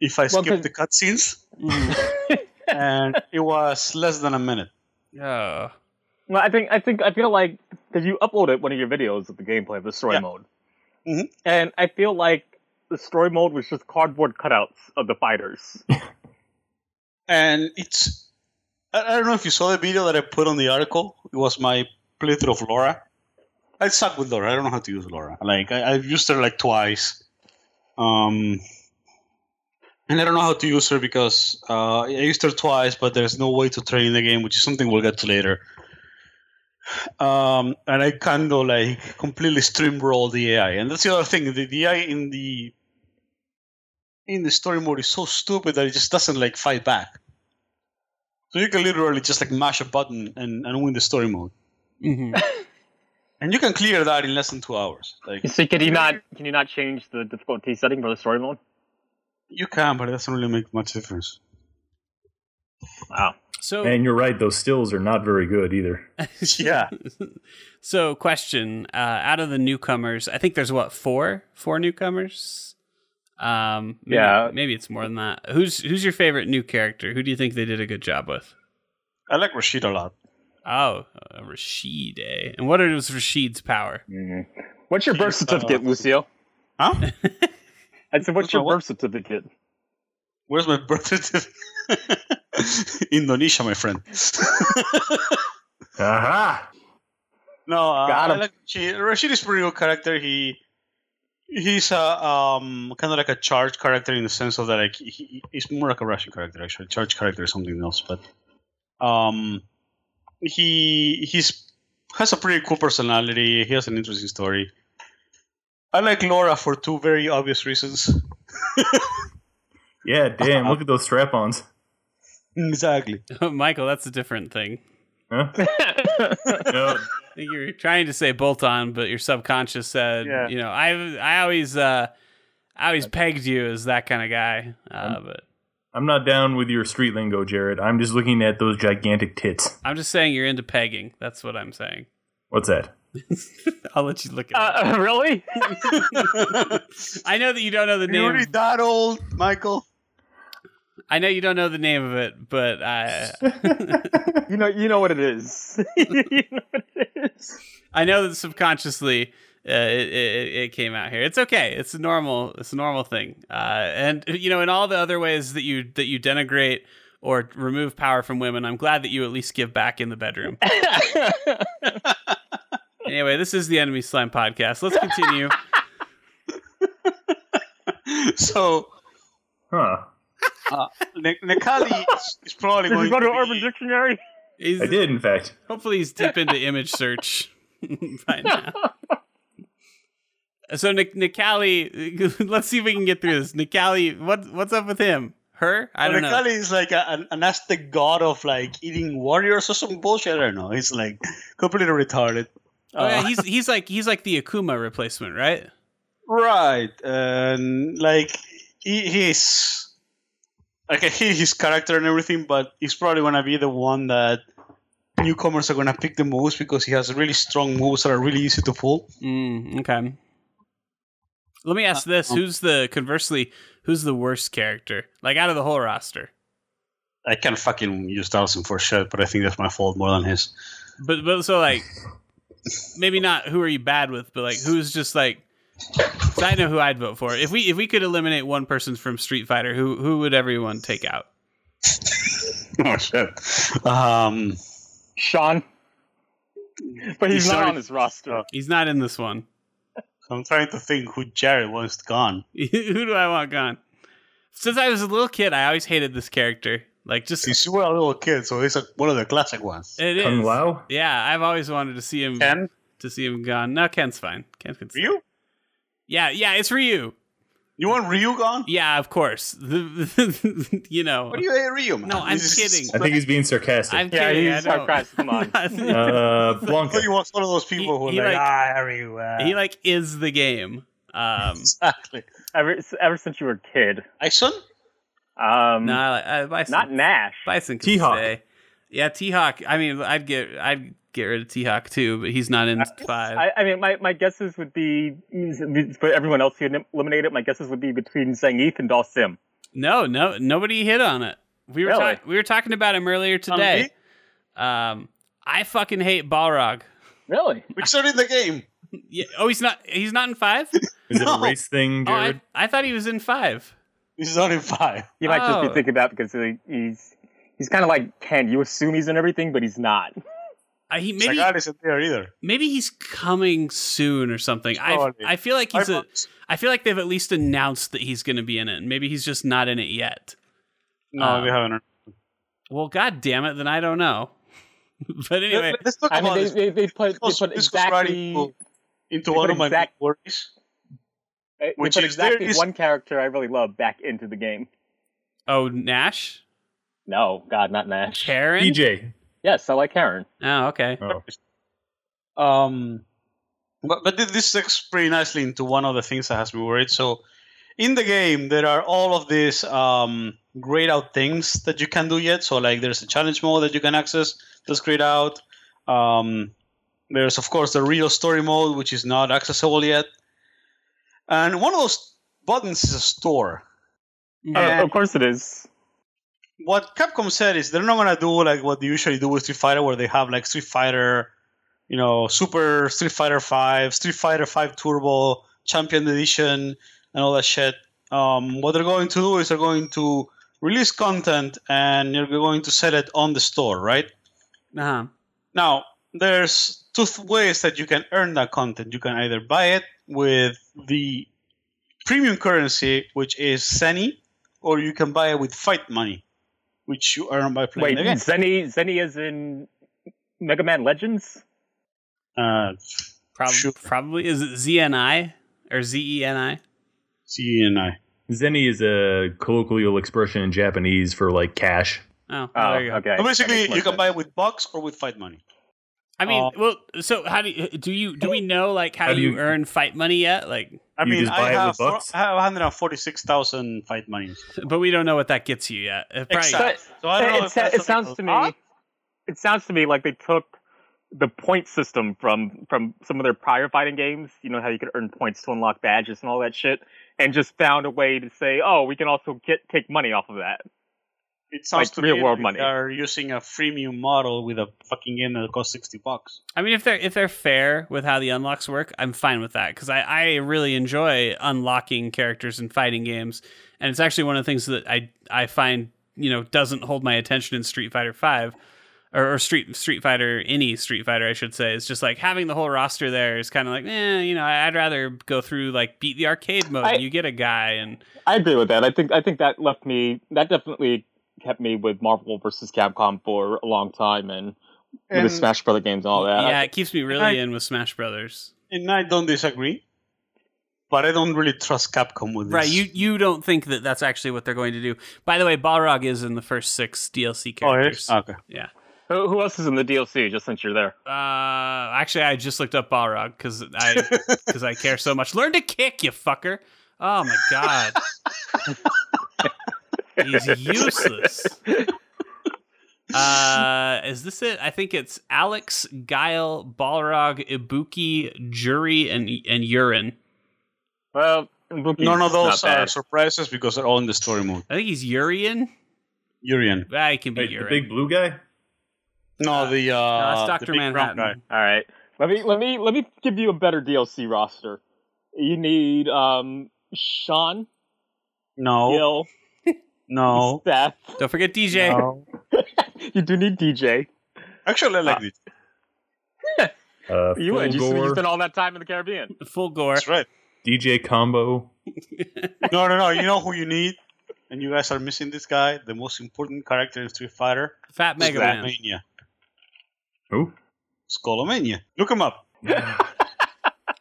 if I Well, the cutscenes, and it was less than a minute. Yeah. Well, I think I think I feel like because you uploaded one of your videos of the gameplay of the story Yeah. mode, Mhm. and I feel like the story mode was just cardboard cutouts of the fighters. and it's I, I don't know if you saw the video that I put on the article. It was my playthrough of Laura. I suck with Laura. I don't know how to use Laura. Like I, I've used her like twice, um, and I don't know how to use her because uh, I used her twice, but there's no way to train the game, which is something we'll get to later. Um, and I kind of like completely streamroll the AI, and that's the other thing. The, the AI in the in the story mode is so stupid that it just doesn't like fight back. So you can literally just like mash a button and, and win the story mode. hmm And you can clear that in less than two hours. Like So can you not can you not change the difficulty setting for the story mode? you can, but it doesn't really make much difference. Wow. so and you're right; those stills are not very good either. Yeah. so question uh, out of the newcomers i think there's what four four newcomers um maybe, Yeah. maybe it's more than that who's who's your favorite new character who do you think they did a good job with I like Rashid a lot. oh uh, rashid eh? and what is rashid's power What's your birth certificate, Lucio? Huh? I said, what's What's your birth certificate? Where's my birth certificate? Indonesia, my friend. Aha! no, uh, Got I like Rashid. Rashid is a pretty good character. He he's a um kind of like a charge character in the sense of that like he, he's more like a Russian character actually. Charge character is something else, but um he he's has a pretty cool personality. He has an interesting story. I like Laura for two very obvious reasons. Yeah, damn! Look at those strap-ons. Exactly. michael that's a different thing Huh? No, you're trying to say bolt on but your subconscious said Yeah. you know i i always uh i always pegged you as that kind of guy uh, but I'm not down with your street lingo, Jared. I'm just looking at those gigantic tits. i'm just saying you're into pegging that's what i'm saying What's that? i'll let you look at it uh, really? I know that you don't know the You're name. really that old, Michael. I know you don't know the name of it, but I you know, you know what it is. you know what it is. I know that subconsciously uh, it, it, it came out here. It's okay. It's a normal. It's a normal thing. Uh, and you know, in all the other ways that you that you denigrate or remove power from women, I'm glad that you at least give back in the bedroom. anyway, this is the Enemy Slime podcast. Let's continue. so Huh. Uh, Ne- Necalli is, is probably Did going you go to be- Urban Dictionary? He's, I did, in fact. Hopefully, he's deep into image search by now. So, Nick, Necalli, let's see if we can get through this. Necalli, what what's up with him? Her? I don't know. Necalli is like a, an, an Aztec god of like eating warriors or some bullshit. I don't know. He's like completely retarded. Oh yeah, Uh, he's he's like he's like the Akuma replacement, right? Right, and like he, he's like can hate his character and everything, but he's probably gonna be the one that newcomers are gonna pick the most because he has really strong moves that are really easy to pull. Mm, okay. Let me ask this: um, Who's the conversely? Who's the worst character? Like out of the whole roster? I can't fucking use Dhalsim for shit, but I think that's my fault more than his. But but so like maybe not who are you bad with, but like who's just like 'cause I know who I'd vote for. If we if we could eliminate one person from Street Fighter, who who would everyone take out? oh shit. Um, Sean. But he's He's not already- on this roster. He's not in this one. I'm trying to think who Jared wants gone. who do I want gone? Since I was a little kid, I always hated this character. Like just Since you were a little kid, so he's like one of the classic ones. it Kung is. Lao? Yeah, I've always wanted to see him Ken, to see him gone. No, Ken's fine. Ken can stay. Ryu, Yeah, yeah, it's Ryu. you want Ryu gone? Yeah, of course. You know. What do you hate Ryu, man? No, I'm This is- kidding. I think he's being sarcastic. I'm Yeah, kidding. he's sarcastic, come on. uh, I Blanka. thought he was one of those people who are he like, like- ah, Ryu. Uh, he like is the game. Um, exactly. Ever, ever since you were a kid. Ison? Um, no, I, like- I, Bison, not Nash. Bison can T-Hawk. stay. Yeah, T Hawk. I mean, I'd get I'd get rid of T Hawk too, but he's not in five. I, I mean, my, my guesses would be for everyone else who eliminated. My guesses would be between Zangief and Dhalsim. no, no, nobody hit on it. We were Really? talk- we were talking about him earlier today. Um, I fucking hate Balrog. Really? Which are in the game. Yeah, oh, he's not. He's not in five. Is it a race thing, Oh, Jared? I, I thought he was in five. He's is only five. You might just Oh. be thinking that because he's he's kind of like Ken. You assume he's in everything, but he's not. Uh, he maybe Sagat isn't there either. maybe he's coming soon or something. I I feel like he's Five a. months. I feel like they've at least announced that he's going to be in it. and Maybe he's just not in it yet. No, Um, they haven't. Well, god damn it, then I don't know. but anyway, Let- Let's talk I mean, about they, this. they, they put they This put goes- right exactly into, into one of my exact- worries. they which put is exactly is- one character I really love back into the game. oh Nash, No, God, not Nash. Karin. DJ. Yes, I like Karin. Oh, okay. Oh. Um, but but this segues pretty nicely into one of the things that has me worried. So, in the game, there are all of these um, grayed out things that you can do yet. So, like, there's a challenge mode that you can access that's grayed out. Um, there's of course the real story mode, which is not accessible yet. And one of those buttons is a store. Oh, And- of course it is. What Capcom said is they're not gonna do like what they usually do with Street Fighter, where they have like Street Fighter, you know, Super Street Fighter Five, Street Fighter Five Turbo, Champion Edition, and all that shit. Um, what they're going to do is they're going to release content and you're going to sell it on the store, right? Uh-huh. Now, there's two th- ways that you can earn that content. You can either buy it with the premium currency, which is Zenny, or you can buy it with fight money, which you earn by playing Wait, the game. Zenny Zenny is in Mega Man Legends. Uh, Prob- Sure. Probably is it ZNI or ZENI? C and I. Zenny is a colloquial expression in Japanese for like cash. Oh, Oh, there you go. okay. So basically, you can buy it with bucks or with fight money. I mean, Uh, well, so how do you do you do we know like how, How do you, you- earn fight money yet? Like, I You mean, I buy it have, with bucks? I have 146,000 fight money. but we don't know what that gets you yet. It probably- Exactly. So I don't know it, sa- it sounds to me. else. It sounds to me like they took the point system from from some of their prior fighting games. You know how you could earn points to unlock badges and all that shit, and just found a way to say, oh, we can also get take money off of that. It sounds Like to real me world like money. They are using a freemium model with a fucking game that costs sixty bucks. I mean, if they're if they're fair with how the unlocks work, I'm fine with that because I, I really enjoy unlocking characters in fighting games, and it's actually one of the things that I I find you know doesn't hold my attention in Street Fighter Five. Or, or Street Street Fighter, any Street Fighter, I should say, is just like having the whole roster there is kind of like, eh, you know, I'd rather go through like beat the arcade mode. I- you get a guy, and I agree with that. I think I think that left me. That definitely kept me with Marvel versus Capcom for a long time, and, with the Smash Brother games and all that. yeah, it keeps me really I- in with Smash Brothers. and I don't disagree, but I don't really trust Capcom with this. Right, you you don't think that that's actually what they're going to do. By the way, Balrog is in the first six DLC Oh, characters. is? Okay. Yeah. Who, who else is in the DLC? Just since you're there. Uh, actually, I just looked up Balrog because I because I care so much. Learn to kick, you fucker! Oh my god, he's useless. Uh, is this it? I think it's Alex, Guile, Balrog, Ibuki, Juri, and and Urien. Well, Ibuki's None of those are bad. surprises because they're all in the story mode. I think he's Urien. Urien. Ah, he can be Wait, the big blue guy? No, the uh, No, that's Doctor big Manhattan. guy. All right. Let me let me let me give you a better DLC roster. You need um Sean, No, Gil, no, Steph. Don't forget DJ. no. you do need DJ. Actually, I like Ah. it. Uh, You would. You, you spent all that time in the Caribbean. Full gore. That's right. DJ combo. No, no, no. You know who you need, and you guys are missing this guy, the most important character in Street Fighter. Fat Mega Man. Skullomania. Who? Skullomania. Look him up.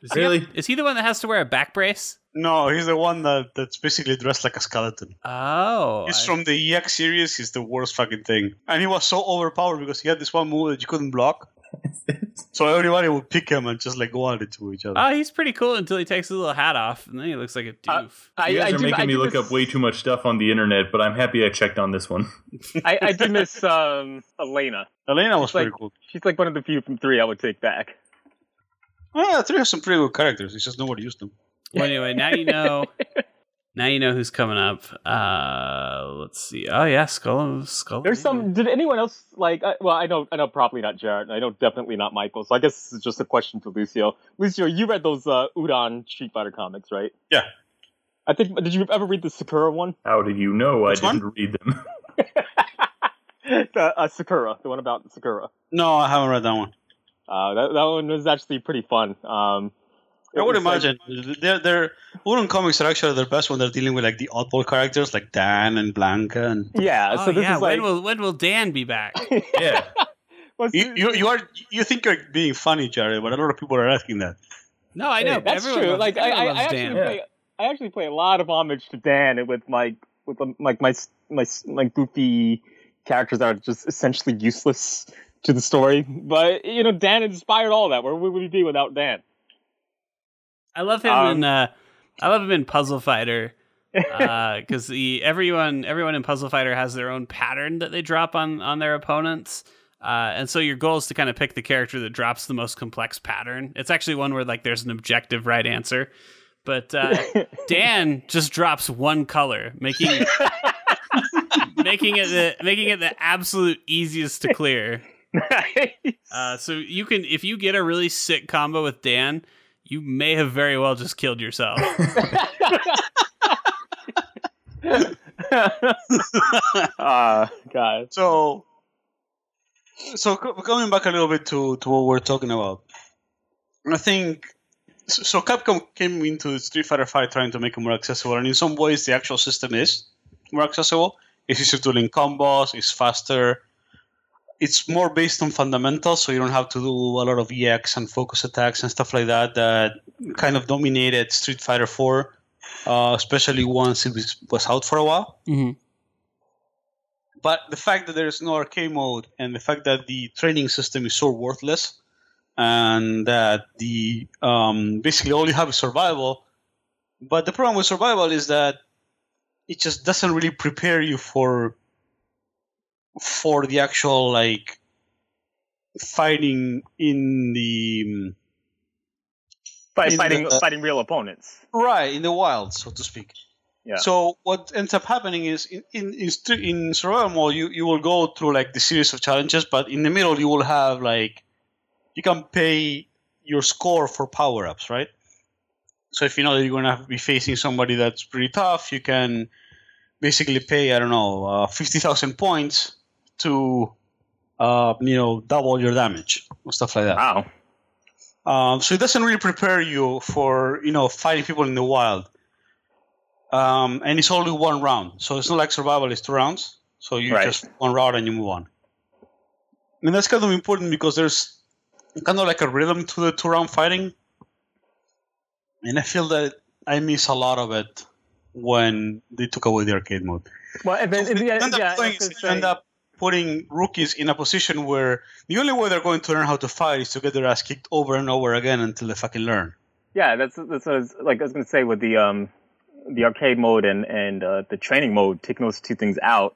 Is he- Really? is he the one that has to wear a back brace? No, he's the one that, that's basically dressed like a skeleton. Oh, He's I- from the EX series. He's the worst fucking thing. And he was so overpowered because he had this one move that you couldn't block. So everybody would pick him and just like go at it to each other. Oh, he's pretty cool until he takes his little hat off, and then he looks like a Uh, doof. I, you guys I are do, making I me look miss, up way too much stuff on the internet, but I'm happy I checked on this one. I, I do miss um, Elena. Elena was It's like- pretty cool. She's like one of the few from three I would take back. Yeah, three have some pretty good characters. It's just nobody used them. well, anyway, now you know. now you know who's coming up. Uh, let's see. Oh yeah, Skull. Skull. There's some. Did anyone else like? Uh, well, I know. I know. Probably not Jared. I know definitely not Michael. So I guess this is just a question to Lucio. Lucio, you read those uh, Udon Street Fighter comics, right? Yeah. I think. Did you ever read the Sakura one? How did you know Which I one? didn't read them? the uh, Sakura, the one about Sakura. No, I haven't read that one. Uh, that that one was actually pretty fun. Um, I would it's like- imagine they're they're Udon comics are actually their best when they're dealing with like the oddball characters like Dan and Blanka and yeah. Oh so this yeah. is like. when will when will Dan be back? yeah. you, you you are you think you're being funny, Jared, but a lot of people are asking that. No, I know. That's Everyone true. Loves, like I, everyone I, I actually Dan. play, I actually play a lot of homage to Dan and with like with um, like my my like goofy characters that are just essentially useless to the story. But you know, Dan inspired all that. Where would we be without Dan? I love him Um, in. Uh, I love him in Puzzle Fighter because the everyone everyone in Puzzle Fighter has their own pattern that they drop on on their opponents. Uh, and so your goal is to kind of pick the character that drops the most complex pattern. It's actually one where like there's an objective right answer, but uh, Dan just drops one color, making making it the making it the absolute easiest to clear. Uh, so you can, if you get a really sick combo with Dan, you may have very well just killed yourself. uh, God. So, so co- coming back a little bit to, to what we're talking about, I think so. so Capcom came into Street Fighter Five trying to make it more accessible, and in some ways, the actual system is more accessible. It's easier to link combos. It's faster. It's more based on fundamentals, so you don't have to do a lot of EX and focus attacks and stuff like that. That kind of dominated Street Fighter Four, uh, especially once it was, was out for a while. mm-hmm. But the fact that there is no arcade mode and the fact that the training system is so worthless and that the um, basically all you have is survival. But the problem with survival is that it just doesn't really prepare you for for the actual like fighting in the Fight, In fighting the- fighting real opponents. right in the wild, so to speak. Yeah. So what ends up happening is in in in, in survival mode you, you will go through like the series of challenges, but in the middle you will have like you can pay your score for power ups, right? So if you know that you're gonna be facing somebody that's pretty tough, you can basically pay I don't know uh, fifty thousand points to uh, you know double your damage or stuff like that. Wow. Um, so it doesn't really prepare you for you know fighting people in the wild. Um, and it's only one round, so it's not like survival; it's two rounds. So you Right. just one round and you move on. And that's kind of important because there's kind of like a rhythm to the two round fighting, and I feel that I miss a lot of it when they took away the arcade mode. Well, and then So in the what end, up yeah, I doing was is gonna you end up putting rookies in a position where the only way they're going to learn how to fight is to get their ass kicked over and over again until they fucking learn. Yeah, that's that's what I was, like I was gonna say with the um the arcade mode and and uh, the training mode, taking those two things out,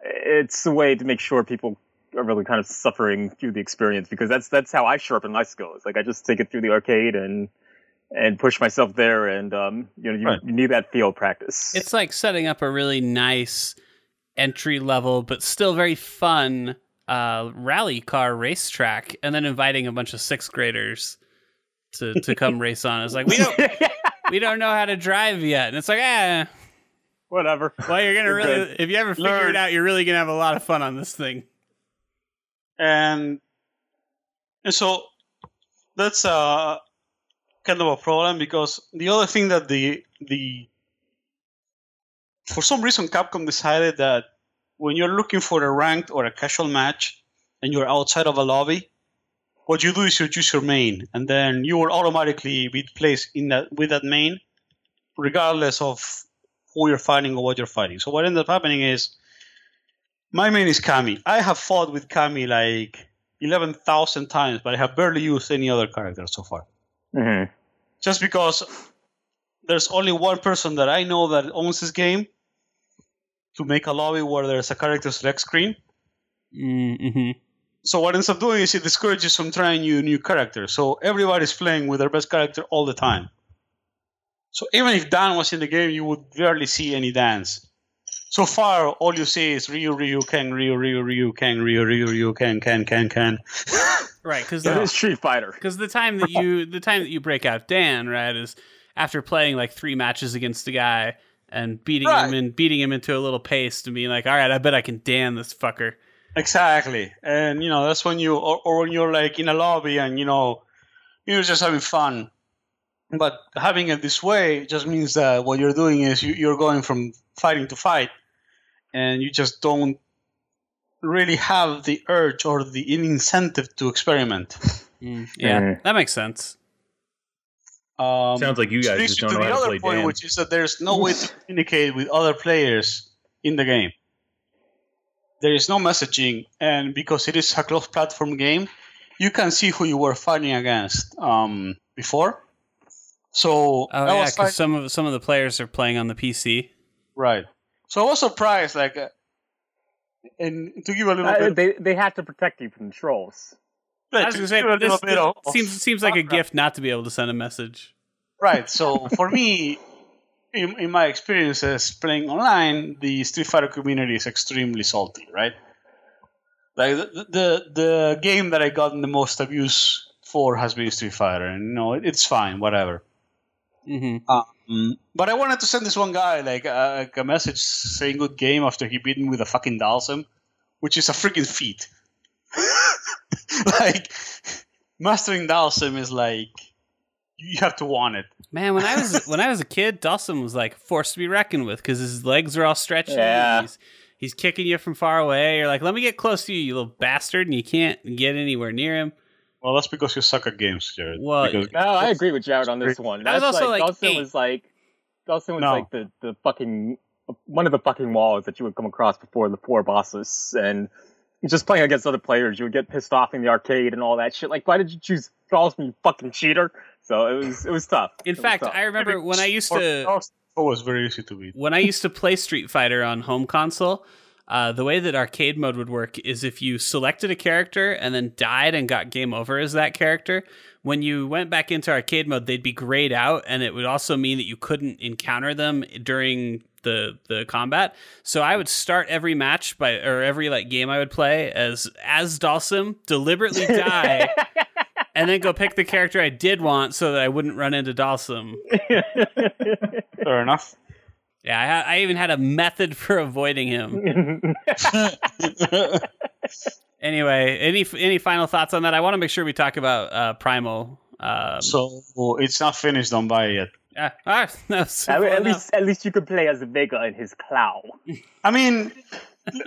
it's a way to make sure people are really kind of suffering through the experience because that's that's how I sharpen my skills. Like I just take it through the arcade and and push myself there, and um you know you, Right. you need that field practice. It's like setting up a really nice entry level, but still very fun uh, rally car racetrack, and then inviting a bunch of sixth graders to to come race on. It's like we don't we don't know how to drive yet, and it's like ah, whatever. well you're gonna You're really good. if you ever figure Learn. it out, you're really gonna have a lot of fun on this thing. and and so that's uh kind of a problem because the other thing that the the for some reason Capcom decided that when you're looking for a ranked or a casual match and you're outside of a lobby, what you do is you choose your main, and then you will automatically be placed in that with that main, regardless of who you're fighting or what you're fighting. So what ends up happening is my main is Cammy. I have fought with Cammy like eleven thousand times, but I have barely used any other character so far. hmm Just because there's only one person that I know that owns this game to make a lobby where there's a character select screen. Mm-hmm. So what ends up doing is it discourages from trying new new characters. So everybody's playing with their best character all the time. So even if Dan was in the game, you would barely see any Dans. So far, all you see is Ryu, Ryu, Ken, Ryu, Ryu, Ryu, Ken, Ryu, Ryu, Ryu, Ken, Ken, Ken, Ken. Right, because It is Street Fighter. Because the time that you the time that you break out Dan, right, is after playing like three matches against a guy and beating him and beating him into a little paste and being like, all right, I bet I can damn this fucker. Exactly, and you know that's when you or, or when you're like in a lobby and you know you're just having fun. But having it this way just means that what you're doing is you, you're going from fighting to fight, and you just don't really have the urge or the incentive to experiment. Mm, yeah, Mhm. that makes sense. Um, Sounds like you guys just don't to know the how to other play point, Dan. which is that there's no way to communicate with other players in the game. There is no messaging, and because it is a cross-platform game, you can see who you were fighting against um, before. So Oh yeah, because fight- some of some of the players are playing on the PC. right. So I was surprised, like, uh, and to give a little Uh, bit, they they have to protect you from trolls. I was gonna say give a little this, this seems seems like a gift not to be able to send a message. Right. So for me, in, in my experiences playing online, the Street Fighter community is extremely salty. Right. Like the the, the game that I gotten the most abuse for has been Street Fighter, and you know it, it's fine, whatever. hmm Um, but I wanted to send this one guy like a, like a message saying good game after he beat me with a fucking Dhalsim, which is a freaking feat. like mastering Dhalsim is like you have to want it. Man, when I was when I was a kid, Dhalsim was like forced to be reckoned with because his legs are all stretchy. Yeah. He's, he's kicking you from far away. You're like, let me get close to you, you little bastard, and you can't get anywhere near him. Well, that's because you suck at games, Jared. Well, because, No, I agree with Jared on this one. I was also, like, like, Dhalsim eight. was like Dhalsim was No. like the, the fucking one of the fucking walls that you would come across before the four bosses and just playing against other players, you would get pissed off in the arcade and all that shit. Like, why did you choose Dhalsim, you fucking cheater? So it was it was tough. In It fact, tough. I remember when I used to it was very easy to beat. when I used to play Street Fighter on home console, uh, the way that arcade mode would work is if you selected a character and then died and got game over as that character, when you went back into arcade mode, they'd be grayed out, and it would also mean that you couldn't encounter them during the the combat. So I would start every match by or every like game I would play as as Dhalsim, deliberately die, and then go pick the character I did want so that I wouldn't run into Dhalsim. Fair enough. Yeah, I, ha- I even had a method for avoiding him. Anyway, any any final thoughts on that? I want to make sure we talk about uh, Primal. Um, so it's not finished on by yet. Yeah, ah, no, so at, far at least, at least you could play as Vega in his clown. I mean,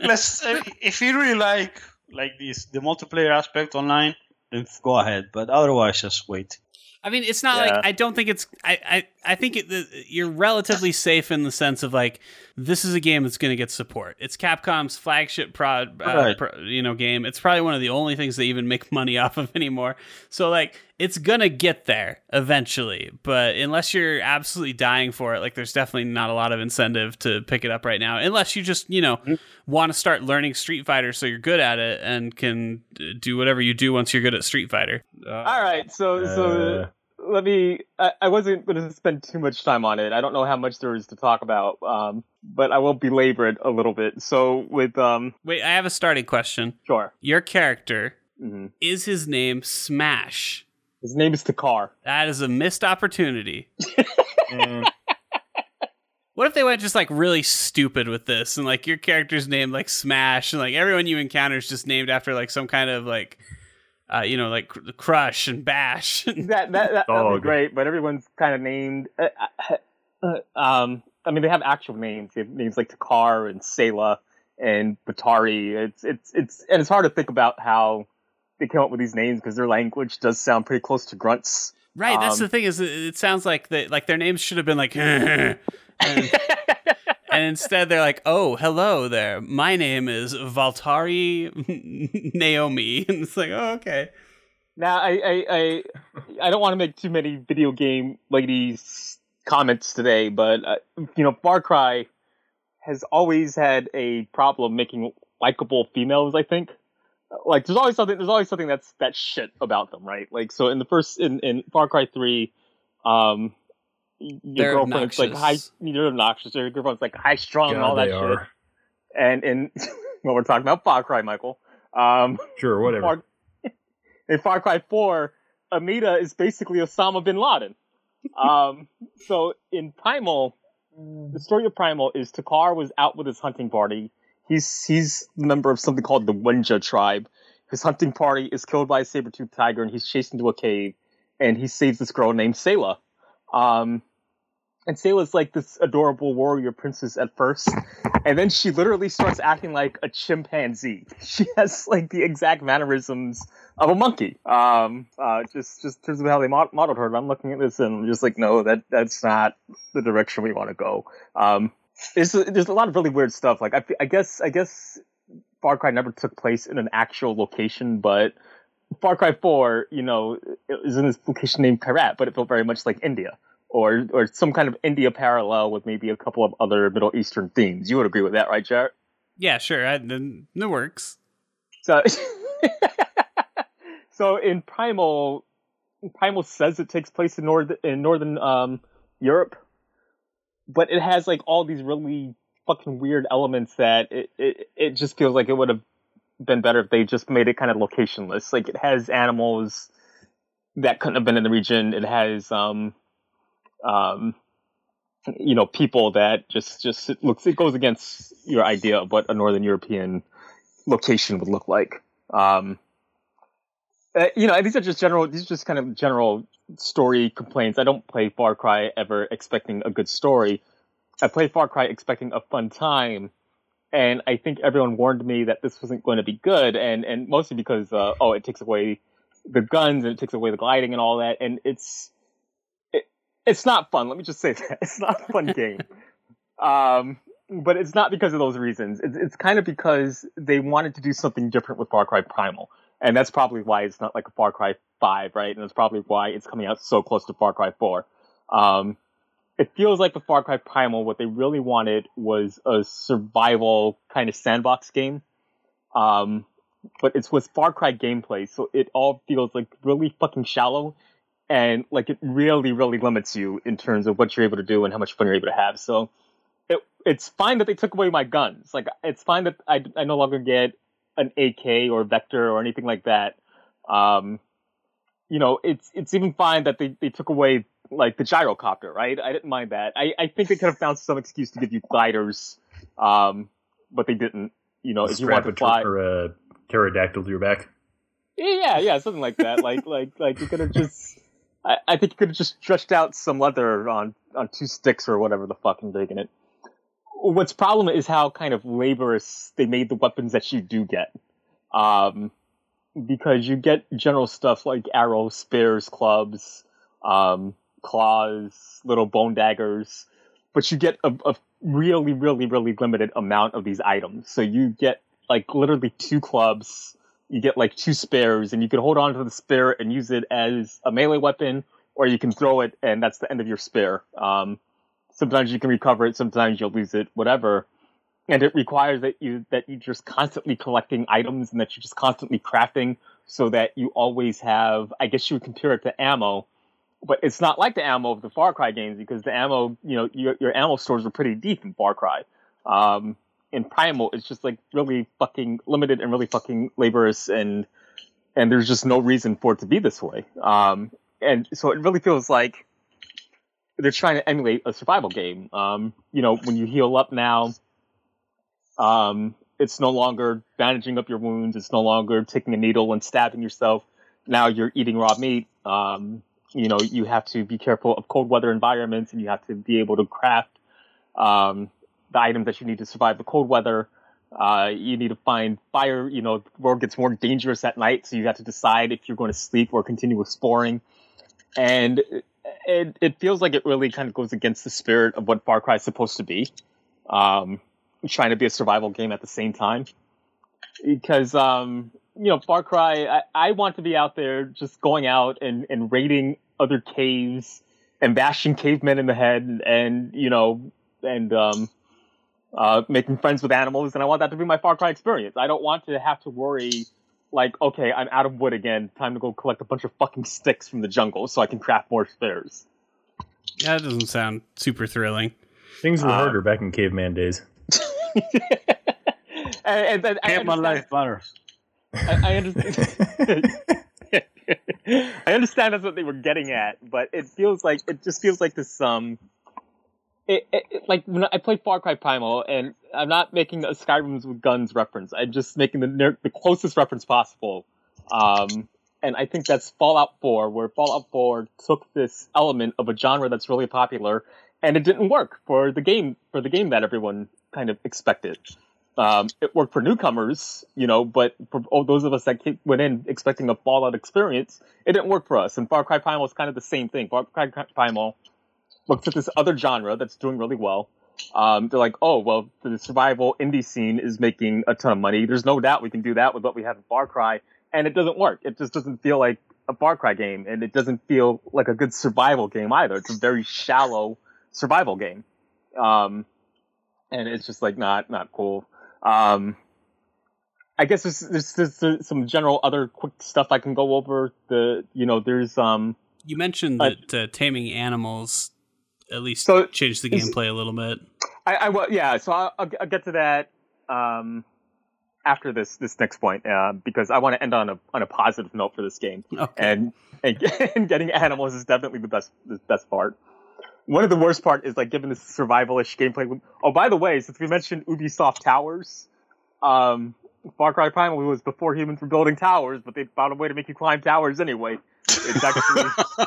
let's uh, if you really like like this the multiplayer aspect online, then go ahead. But otherwise, just wait. I mean, it's not Yeah. like I don't think it's. I I, I think it, the, you're relatively safe in the sense of like this is a game that's going to get support. It's Capcom's flagship prod, uh, Right. pro, you know, game. It's probably one of the only things they even make money off of anymore. So like, it's gonna get there eventually. But unless you're absolutely dying for it, like, there's definitely not a lot of incentive to pick it up right now. Unless you just you know want to start learning Street Fighter so you're good at it and can uh, do whatever you do once you're good at Street Fighter. All right, so Uh, so let me. I, I wasn't going to spend too much time on it. I don't know how much there is to talk about, um, but I will belabor it a little bit. So with um, Wait, I have a starting question. sure. Your character hmm is his name Smash. His name is Takar. That is a missed opportunity. eh, What if they went just like really stupid with this and like your character's name like Smash and like everyone you encounter is just named after like some kind of like uh you know like cr- crush and bash. That that that that'd be great, but everyone's kind of named. Uh, uh, um, I mean, they have actual names. They have names like Takar and Sayla and Batari. It's it's it's and it's hard to think about how they came up with these names because their language does sound pretty close to grunts. right, that's Um, the thing is it, it sounds like they like their names should have been like and, and instead they're like, "Oh, hello there. My name is Valtari Naomi." And it's like, "Oh, okay." Now, I, I, I, I don't want to make too many video game ladies comments today, but uh, you know, Far Cry has always had a problem making likable females. I think, like, there's always something. There's always something that's that shit about them, right? Like, so in the first in in Far Cry three, um, your They're girlfriend's like high. obnoxious. You're obnoxious. Your girlfriend's like high strung and all that they shit. are. And in well, we're talking about Far Cry, Michael. Um, Sure, whatever. Far, in Far Cry 4, Amita is basically Osama bin Laden. Um, so in Primal, the story of Primal is Takar was out with his hunting party. He's he's a member of something called the Wenja tribe. His hunting party is killed by a saber-toothed tiger, and he's chased into a cave, and he saves this girl named Sayla. Um, and Sayla's like this adorable warrior princess at first, and then she literally starts acting like a chimpanzee. She has like the exact mannerisms of a monkey. Um, uh, just just in terms of how they mod- modeled her. And I'm looking at this and I'm just like, no, that that's not the direction we want to go. Um, there's there's a lot of really weird stuff. Like I, I guess I guess Far Cry never took place in an actual location, but Far Cry 4, you know, was in this location named Kyrat, but it felt very much like India. Or, or some kind of India parallel with maybe a couple of other Middle Eastern themes. You would agree with that, right, Jarrett? Yeah, sure. I, then it works. So, so in Primal, Primal says it takes place in north in northern um, Europe, but it has like all these really fucking weird elements that it, it it just feels like it would have been better if they just made it kind of locationless. Like it has animals that couldn't have been in the region. It has um um you know people that just just it looks it goes against your idea of what a northern European location would look like. Um, uh, you know, these are just general. These are just kind of general story complaints. I don't play Far Cry ever expecting a good story. I play Far Cry expecting a fun time, and I think everyone warned me that this wasn't going to be good, and and mostly because uh, oh, it takes away the guns and it takes away the gliding and all that, and it's it, it's not fun. Let me just say that it's not a fun game. Um, but it's not because of those reasons. It's, it's kind of because they wanted to do something different with Far Cry Primal, and that's probably why it's not like a Far Cry Five, right? And that's probably why it's coming out so close to Far Cry Four. Um, it feels like with Far Cry Primal, what they really wanted was a survival kind of sandbox game. Um, but it's with Far Cry gameplay, so it all feels like really fucking shallow, and like it really, really limits you in terms of what you're able to do and how much fun you're able to have. So it it's fine that they took away my guns. Like it's fine that I I no longer get an AK or Vector or anything like that. Um, you know, it's it's even fine that they, they took away like the gyrocopter, right? I didn't mind that. I, I think they could have found some excuse to give you gliders, um, but they didn't. You know, if you want to fly, or a pterodactyl to your back. Yeah, yeah, something like that. like like like you could have just. I, I think you could have just stretched out some leather on on two sticks or whatever the fuck and taken it. What's problem is how kind of laborious they made the weapons that you do get. Um, because you get general stuff like arrows, spears, clubs, um, claws, little bone daggers, but you get a, a really, really, really limited amount of these items. So you get like literally two clubs, you get like two spares, and you can hold on to the spare and use it as a melee weapon, or you can throw it and that's the end of your spare. Um, sometimes you can recover it, sometimes you'll lose it, whatever. And it requires that you that you just constantly collecting items and that you're just constantly crafting so that you always have I guess you would compare it to ammo but it's not like the ammo of the Far Cry games because the ammo, you know, your, your ammo stores are pretty deep in Far Cry. Um, in Primal, it's just like really fucking limited and really fucking laborious, and and there's just no reason for it to be this way. Um, and so it really feels like they're trying to emulate a survival game. Um, you know, when you heal up now, um, it's no longer bandaging up your wounds. It's no longer taking a needle and stabbing yourself. Now you're eating raw meat. Um, you know you have to be careful of cold weather environments and you have to be able to craft um, the items that you need to survive the cold weather. Uh, you need to find fire you know the world gets more dangerous at night so you have to decide if you're going to sleep or continue exploring. And it, it feels like it really kind of goes against the spirit of what far cry is supposed to be um, trying to be a survival game at the same time. Because um, you know, Far Cry, I, I, want to be out there just going out and, and raiding other caves and bashing cavemen in the head and, and you know and um, uh, making friends with animals and I want that to be my Far Cry experience. I don't want to have to worry like okay I'm out of wood again time to go collect a bunch of fucking sticks from the jungle so I can craft more spares. Yeah, that doesn't sound super thrilling. Things were uh, harder back in caveman days. and, and, and my life matters. I, I understand. I understand that's what they were getting at, but it feels like it just feels like this um it, it, it, like when I play Far Cry Primal, and I'm not making a Skyrim's with guns reference. I'm just making the the closest reference possible. Um, and I think that's Fallout 4, where Fallout 4 took this element of a genre that's really popular, and it didn't work for the game for the game that everyone kind of expected. Um, it worked for newcomers, you know, but for all those of us that went in expecting a Fallout experience, it didn't work for us. And Far Cry Primal is kind of the same thing. Far Cry Primal looks at this other genre that's doing really well. Um, they're like, oh, well, the survival indie scene is making a ton of money. There's no doubt we can do that with what we have in Far Cry. And it doesn't work. It just doesn't feel like a Far Cry game. And it doesn't feel like a good survival game either. It's a very shallow survival game. Um, and it's just like not, not cool. Um, I guess there's, there's, there's, some general other quick stuff I can go over. The you know there's um. You mentioned uh, that uh, taming animals at least so changed the gameplay a little bit. I, I well, yeah. So I'll, I'll, I'll, get to that um after this this next point uh, because I want to end on a on a positive note for this game. Okay. And, and and getting animals is definitely the best the best part one of the worst part is like given this survivalish gameplay. Oh, by the way, since we mentioned Ubisoft Towers, um, Far Cry Primal was before humans were building towers, but they found a way to make you climb towers anyway. It's actually.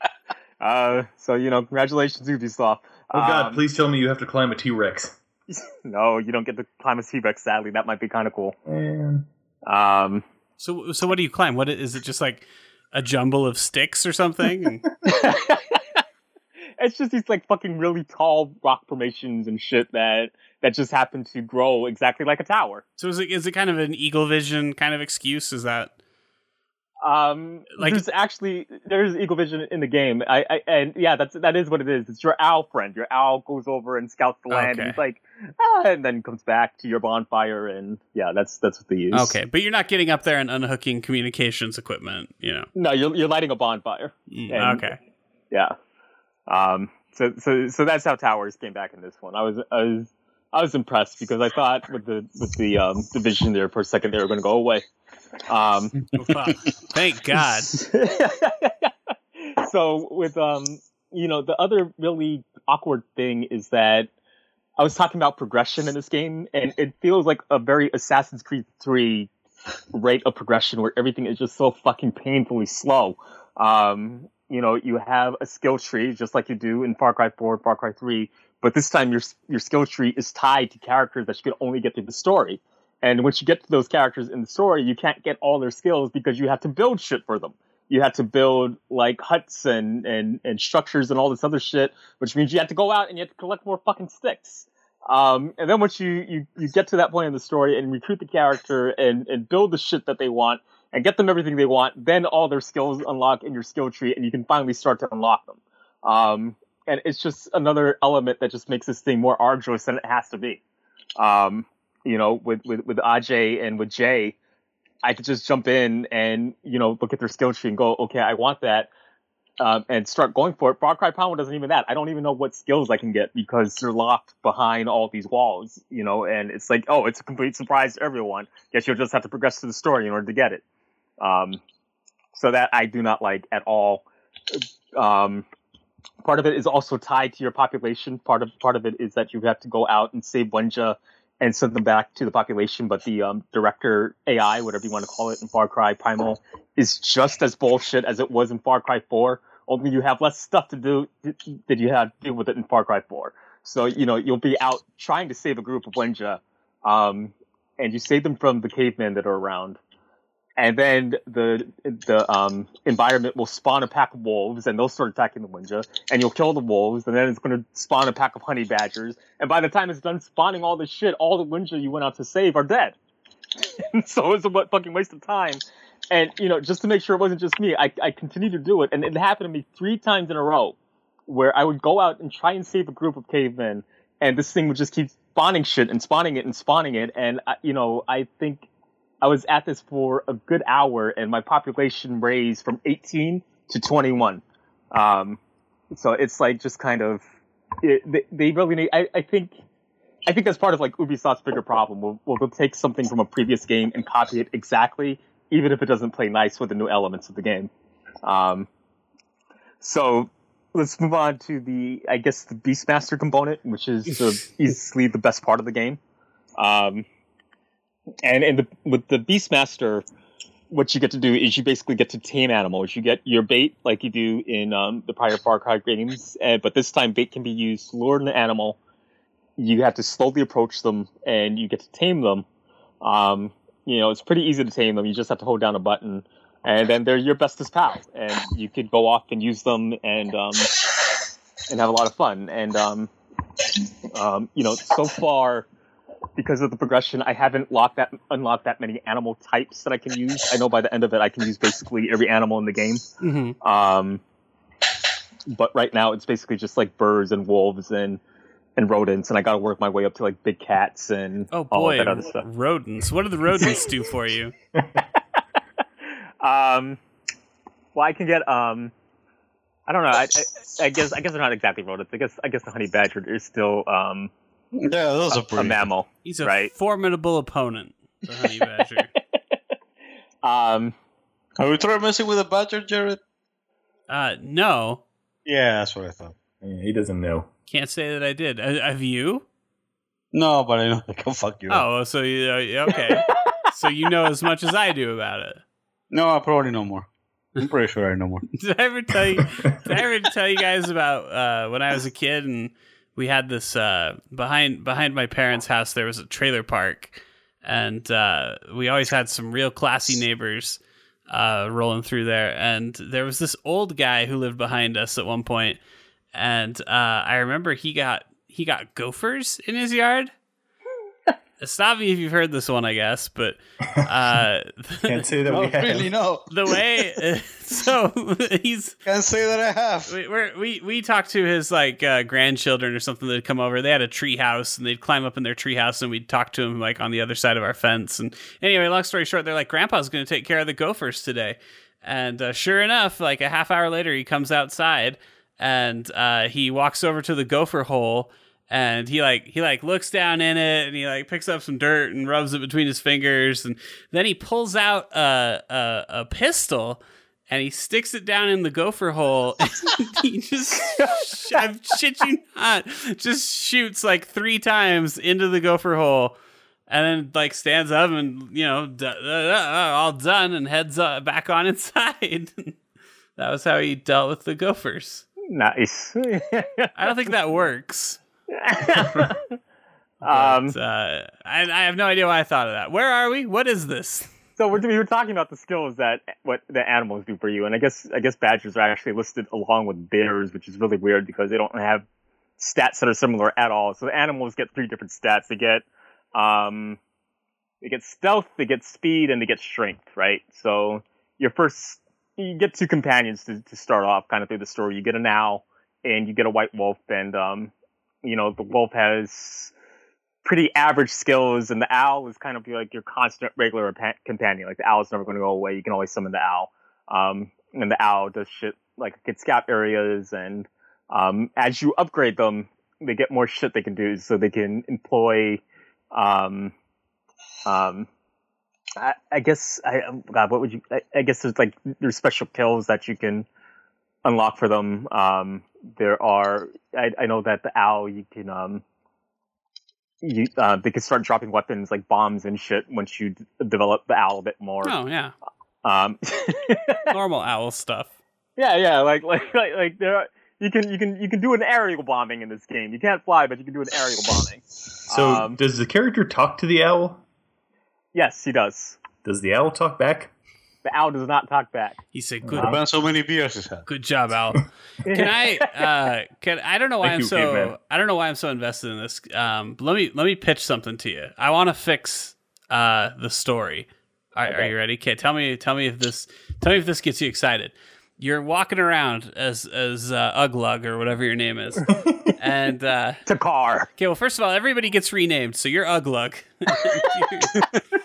uh, so you know, congratulations, Ubisoft. Oh God! Um, please tell me you have to climb a T Rex. no, you don't get to climb a T Rex. Sadly, that might be kind of cool. Man. Um. So, so what do you climb? What is it? Just like a jumble of sticks or something? It's just these like fucking really tall rock formations and shit that that just happen to grow exactly like a tower. So is it is it kind of an eagle vision kind of excuse? Is that? Um, Like- there's actually there's Eagle Vision in the game. I, I and yeah, that's that is what it is. It's your owl friend. Your owl goes over and scouts the land, Okay. and he's like, ah, and then comes back to your bonfire, and yeah, that's that's what they use. Okay, but you're not getting up there and unhooking communications equipment, you know. No, you're you're lighting a bonfire. Mm, And- okay. Yeah. Um. So so so that's how towers came back in this one. I was I was I was impressed because I thought with the with the um division there for a second they were going to go away. Um. Thank God. so with um you know the other really awkward thing is that I was talking about progression in this game and it feels like a very Assassin's Creed 3 rate of progression where everything is just so fucking painfully slow. Um you know, you have a skill tree just like you do in Far Cry 4, Far Cry 3, but this time your your skill tree is tied to characters that you can only get through the story. And once you get to those characters in the story, you can't get all their skills because you have to build shit for them. You have to build like huts and, and, and structures and all this other shit, which means you have to go out and you have to collect more fucking sticks. Um, and then once you, you, you get to that point in the story and recruit the character and, and build the shit that they want and get them everything they want, then all their skills unlock in your skill tree and you can finally start to unlock them. Um, and it's just another element that just makes this thing more arduous than it has to be. Um, you know, with, with, with Ajay and with Jay, I could just jump in and, you know, look at their skill tree and go, okay, I want that. Um, and start going for it. Far Cry Primal doesn't even that. I don't even know what skills I can get because they're locked behind all these walls, you know, and it's like, oh, it's a complete surprise to everyone. Guess you'll just have to progress through the story in order to get it. Um, so that I do not like at all. Um, part of it is also tied to your population. Part of part of it is that you have to go out and save Wenja and send them back to the population. But the um, director AI, whatever you want to call it, in Far Cry Primal, is just as bullshit as it was in Far Cry 4. Only you have less stuff to do that you had to deal with it in Far Cry 4. So you know you'll be out trying to save a group of Wenja, um, and you save them from the cavemen that are around and then the the um, environment will spawn a pack of wolves, and they'll start attacking the Wenja, and you'll kill the wolves, and then it's going to spawn a pack of honey badgers, and by the time it's done spawning all this shit, all the Wenja you went out to save are dead. so it's a fucking waste of time. And you know, just to make sure it wasn't just me, I I continued to do it, and it happened to me three times in a row, where I would go out and try and save a group of cavemen, and this thing would just keep spawning shit and spawning it and spawning it, and I, you know, I think I was at this for a good hour, and my population raised from 18 to 21. Um, so it's like just kind of it, they, they really need. I, I think I think that's part of like Ubisoft's bigger problem. We'll, we'll take something from a previous game and copy it exactly, even if it doesn't play nice with the new elements of the game. Um, so let's move on to the I guess the Beastmaster component, which is the, easily the best part of the game. Um, and in the with the Beastmaster, what you get to do is you basically get to tame animals. You get your bait like you do in um, the prior Far Cry games, uh, but this time bait can be used to lure an animal. You have to slowly approach them, and you get to tame them. Um, you know, it's pretty easy to tame them. You just have to hold down a button, and then they're your bestest pal, and you could go off and use them and um, and have a lot of fun. And um, um, you know, so far because of the progression, I haven't locked that unlocked that many animal types that I can use. I know by the end of it, I can use basically every animal in the game. hmm Um, but right now, it's basically just like birds and wolves and and rodents, and I got to work my way up to like big cats and Oh all boy, of that other stuff. rodents. What do the rodents do for you? Um, well, I can get um, I don't know. I, I, I guess I guess they're not exactly rodents. I guess I guess the honey badger is still um Yeah, those are a, pretty. a mammal. He's a Right. formidable opponent, the honey badger. Um, Have you tried messing with a badger, Jared? uh, no, Yeah, that's what I thought. Yeah, he doesn't know. can't say that I did. Uh, have you? No, but I know they can fuck you up. Oh, so you uh, okay? so you know as much as I do about it. No, I probably know more. I'm pretty sure I know more. Did I ever tell you? Did I ever tell you guys about uh, when I was a kid and we had this uh, behind behind my parents' house? There was a trailer park, and uh, we always had some real classy neighbors uh, rolling through there. And there was this old guy who lived behind us at one point, and uh, I remember he got he got gophers in his yard. Stop me if you've heard this one, I guess, but uh, Can't say that we have. really, no. the way so he's Can't say that I have. we we're, we we talked to his like uh, grandchildren or something that'd come over. They had a tree house and they'd climb up in their tree house and we'd talk to him like on the other side of our fence. And anyway, long story short, they're like, Grandpa's going to take care of the gophers today. And uh, sure enough, like a half hour later, he comes outside and uh, he walks over to the gopher hole and he like he like looks down in it and he like picks up some dirt and rubs it between his fingers and then he pulls out a a, a pistol and he sticks it down in the gopher hole and he just I shit you not just shoots like three times into the gopher hole and then like stands up and you know d- uh, uh, all done and heads uh, back on inside that was how he dealt with the gophers. Nice. i don't think that works um, but, uh, I, I have no idea why I thought of that. Where are we? What is this? so we're, we were talking about the skills that what the animals do for you, and I guess I guess badgers are actually listed along with bears, which is really weird because they don't have stats that are similar at all. So the animals get three different stats. They get um, they get stealth, they get speed, and they get strength. Right. So your first you get two companions to, to start off kind of through the story. You get an owl and you get a white wolf, and um, you know the wolf has pretty average skills, and the owl is kind of like your constant regular companion. Like the owl's never going to go away. You can always summon the owl. Um, and the owl does shit like get scout areas, and um, as you upgrade them, they get more shit they can do, so they can employ. Um, um, I, I guess I um, God, what would you? I, I guess there's like there's special kills that you can unlock for them. Um, there are I, I know that the owl you can um you uh, they can start dropping weapons like bombs and shit once you d- develop the owl a bit more. Oh yeah, Um, normal owl stuff. yeah, yeah, like like like, like there. Are, you can you can you can do an aerial bombing in this game. You can't fly, but you can do an aerial bombing. So, Um, does the character talk to the owl? Yes, he does. Does the owl talk back? The owl does not talk back. He said, "Good, Depends how many beers good job, Al." Can I? Uh, can I don't know why Thank I'm you, so caveman. I don't know why I'm so invested in this. Um, let me let me pitch something to you. I want to fix uh the story. All right, Are Okay. you ready? Okay, tell me tell me if this tell me if this gets you excited. You're walking around as as uh, Uglug or whatever your name is, and uh, Takkar. Okay, well, first of all, everybody gets renamed, so you're Uglug.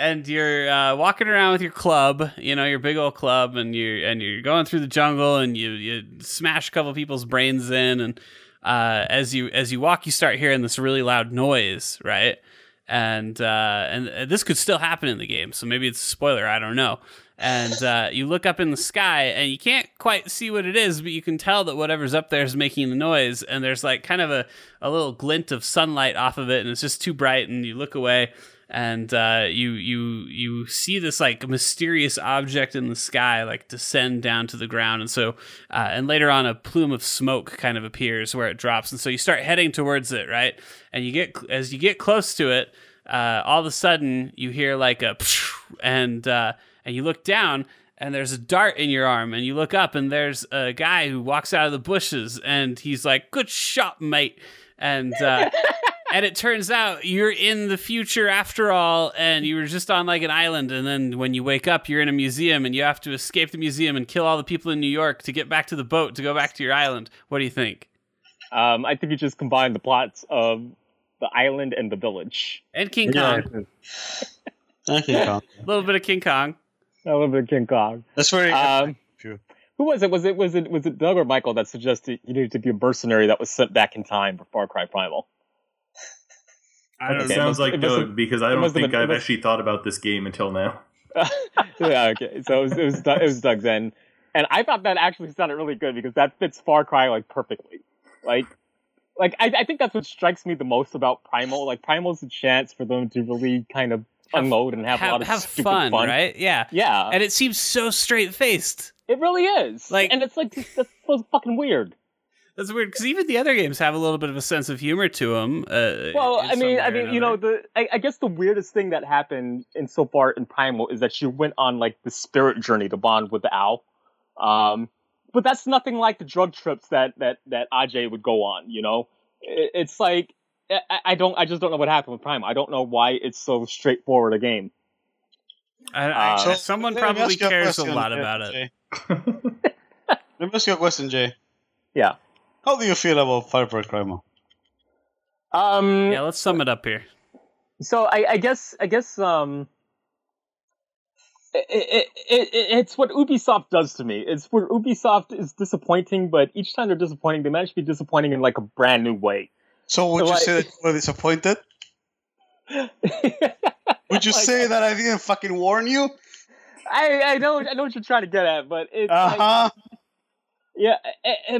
and you're uh, walking around with your club, you know, your big old club, and you're and you're going through the jungle, and you you smash a couple people's brains in, and uh, as you as you walk, you start hearing this really loud noise, right? And uh, and this could still happen in the game, so maybe it's a spoiler. I don't know. And uh, you look up in the sky, and you can't quite see what it is, but you can tell that whatever's up there is making the noise. And there's like kind of a, a little glint of sunlight off of it, and it's just too bright. And you look away, and uh, you you you see this like mysterious object in the sky like descend down to the ground. And so, uh, and later on, a plume of smoke kind of appears where it drops. And so you start heading towards it, right? And you get as you get close to it, uh, all of a sudden you hear like a and uh, and you look down and there's a dart in your arm and you look up and there's a guy who walks out of the bushes and he's like good shot mate and uh, and it turns out you're in the future after all and you were just on like an island and then when you wake up you're in a museum and you have to escape the museum and kill all the people in new york to get back to the boat to go back to your island what do you think Um, I think you just combined the plots of the island and the village. and king Yeah. kong I can count. a little bit of king kong A little bit of King Kong. That's very. Um, Sure. who was it? Was it was it was it Doug or Michael that suggested you needed to be a mercenary that was sent back in time for Far Cry Primal? I don't Okay. Sounds like It must have- Doug because I don't think been- I've must- actually thought about this game until now. yeah, okay. So it was it was, Doug- it was Doug then, and I thought that actually sounded really good because that fits Far Cry like perfectly. Like, like I, I think that's what strikes me the most about Primal. Like Primal's a chance for them to really kind of Have- unload and have, a lot of have stupid fun, fun, right yeah Yeah, and it seems so straight faced it really is. Like- and it's like that's so fucking weird. That's weird because even the other games have a little bit of a sense of humor to them. Uh, Well, I mean, I mean, you know, the I, I guess the weirdest thing that happened in so far in Primal is that you went on like the spirit journey to bond with the owl. Um, but that's nothing like the drug trips that that that Ajay would go on. You know, it, it's like I, I don't. I just don't know what happened with Primal. I don't know why it's so straightforward a game. I, I, Uh, someone probably cares a question, lot about it. Jay. Let me ask you a question, Jay. Yeah. How do you feel about Far Cry Primal? Um. Yeah, let's sum it up here. So I, I guess I guess um. It, it, it, it, it's what Ubisoft does to me. It's where Ubisoft is disappointing, but each time they're disappointing, they manage to be disappointing in like a brand new way. So would So you I- say that you were disappointed? Would you Like, say that I didn't fucking warn you? I, I know I know what you're trying to get at, but it's Uh like, huh. Yeah,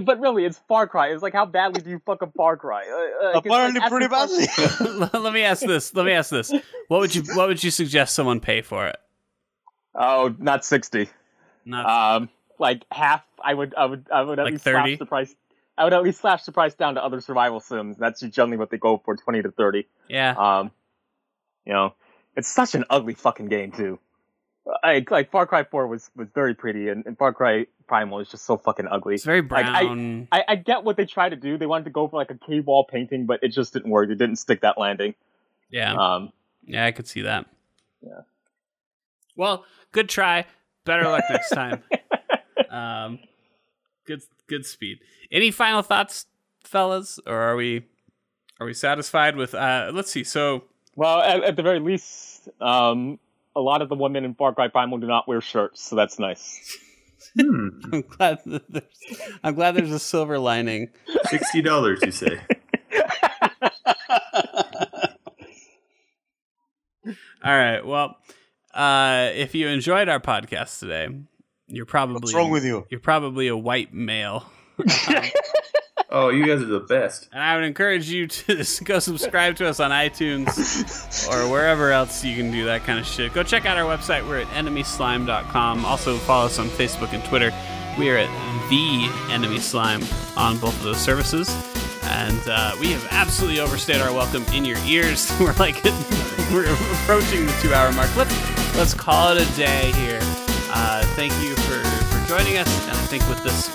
but really, it's Far Cry. It's like how badly do you fuck up Far Cry? Uh, uh, like, Apparently, like pretty badly. Let me ask this. Let me ask this. What would you What would you suggest someone pay for it? Oh, not sixty. Not Um, like half. I would. I would. I would at Like least 30? slash the price. I would at least slash the price down to other survival sims. That's generally what they go for, twenty to thirty. yeah. Um, you know, it's such an ugly fucking game too. I, like Far Cry Four was was very pretty, and, and Far Cry Primal is just so fucking ugly. It's very like, I- brown. I, I get what they tried to do. They wanted to go for like a cave wall painting, but it just didn't work. It didn't stick that landing. yeah. Um, Yeah, I could see that. Yeah. Well, good try. Better luck next time. um, good good speed. Any final thoughts, fellas, or are we are we satisfied with? Uh, let's see. So well, at, at the very least, um, a lot of the women in Far Cry Primal do not wear shirts, so that's nice. Hmm. I'm glad that there's I'm glad there's a silver lining. Sixty dollars, you say? All right. Well, uh, if you enjoyed our podcast today, you're probably What's wrong with you? You're probably a white male. Oh, you guys are the best. And I would encourage you to go subscribe to us on iTunes or wherever else you can do that kind of shit. Go check out our website. We're at enemyslime.com. Also follow us on Facebook and Twitter. We are at the Enemy Slime on both of those services. And uh, we have absolutely overstayed our welcome in your ears. We're like we're approaching the two hour mark. Let's let's call it a day here. Uh, thank you for, for joining us. And I think with this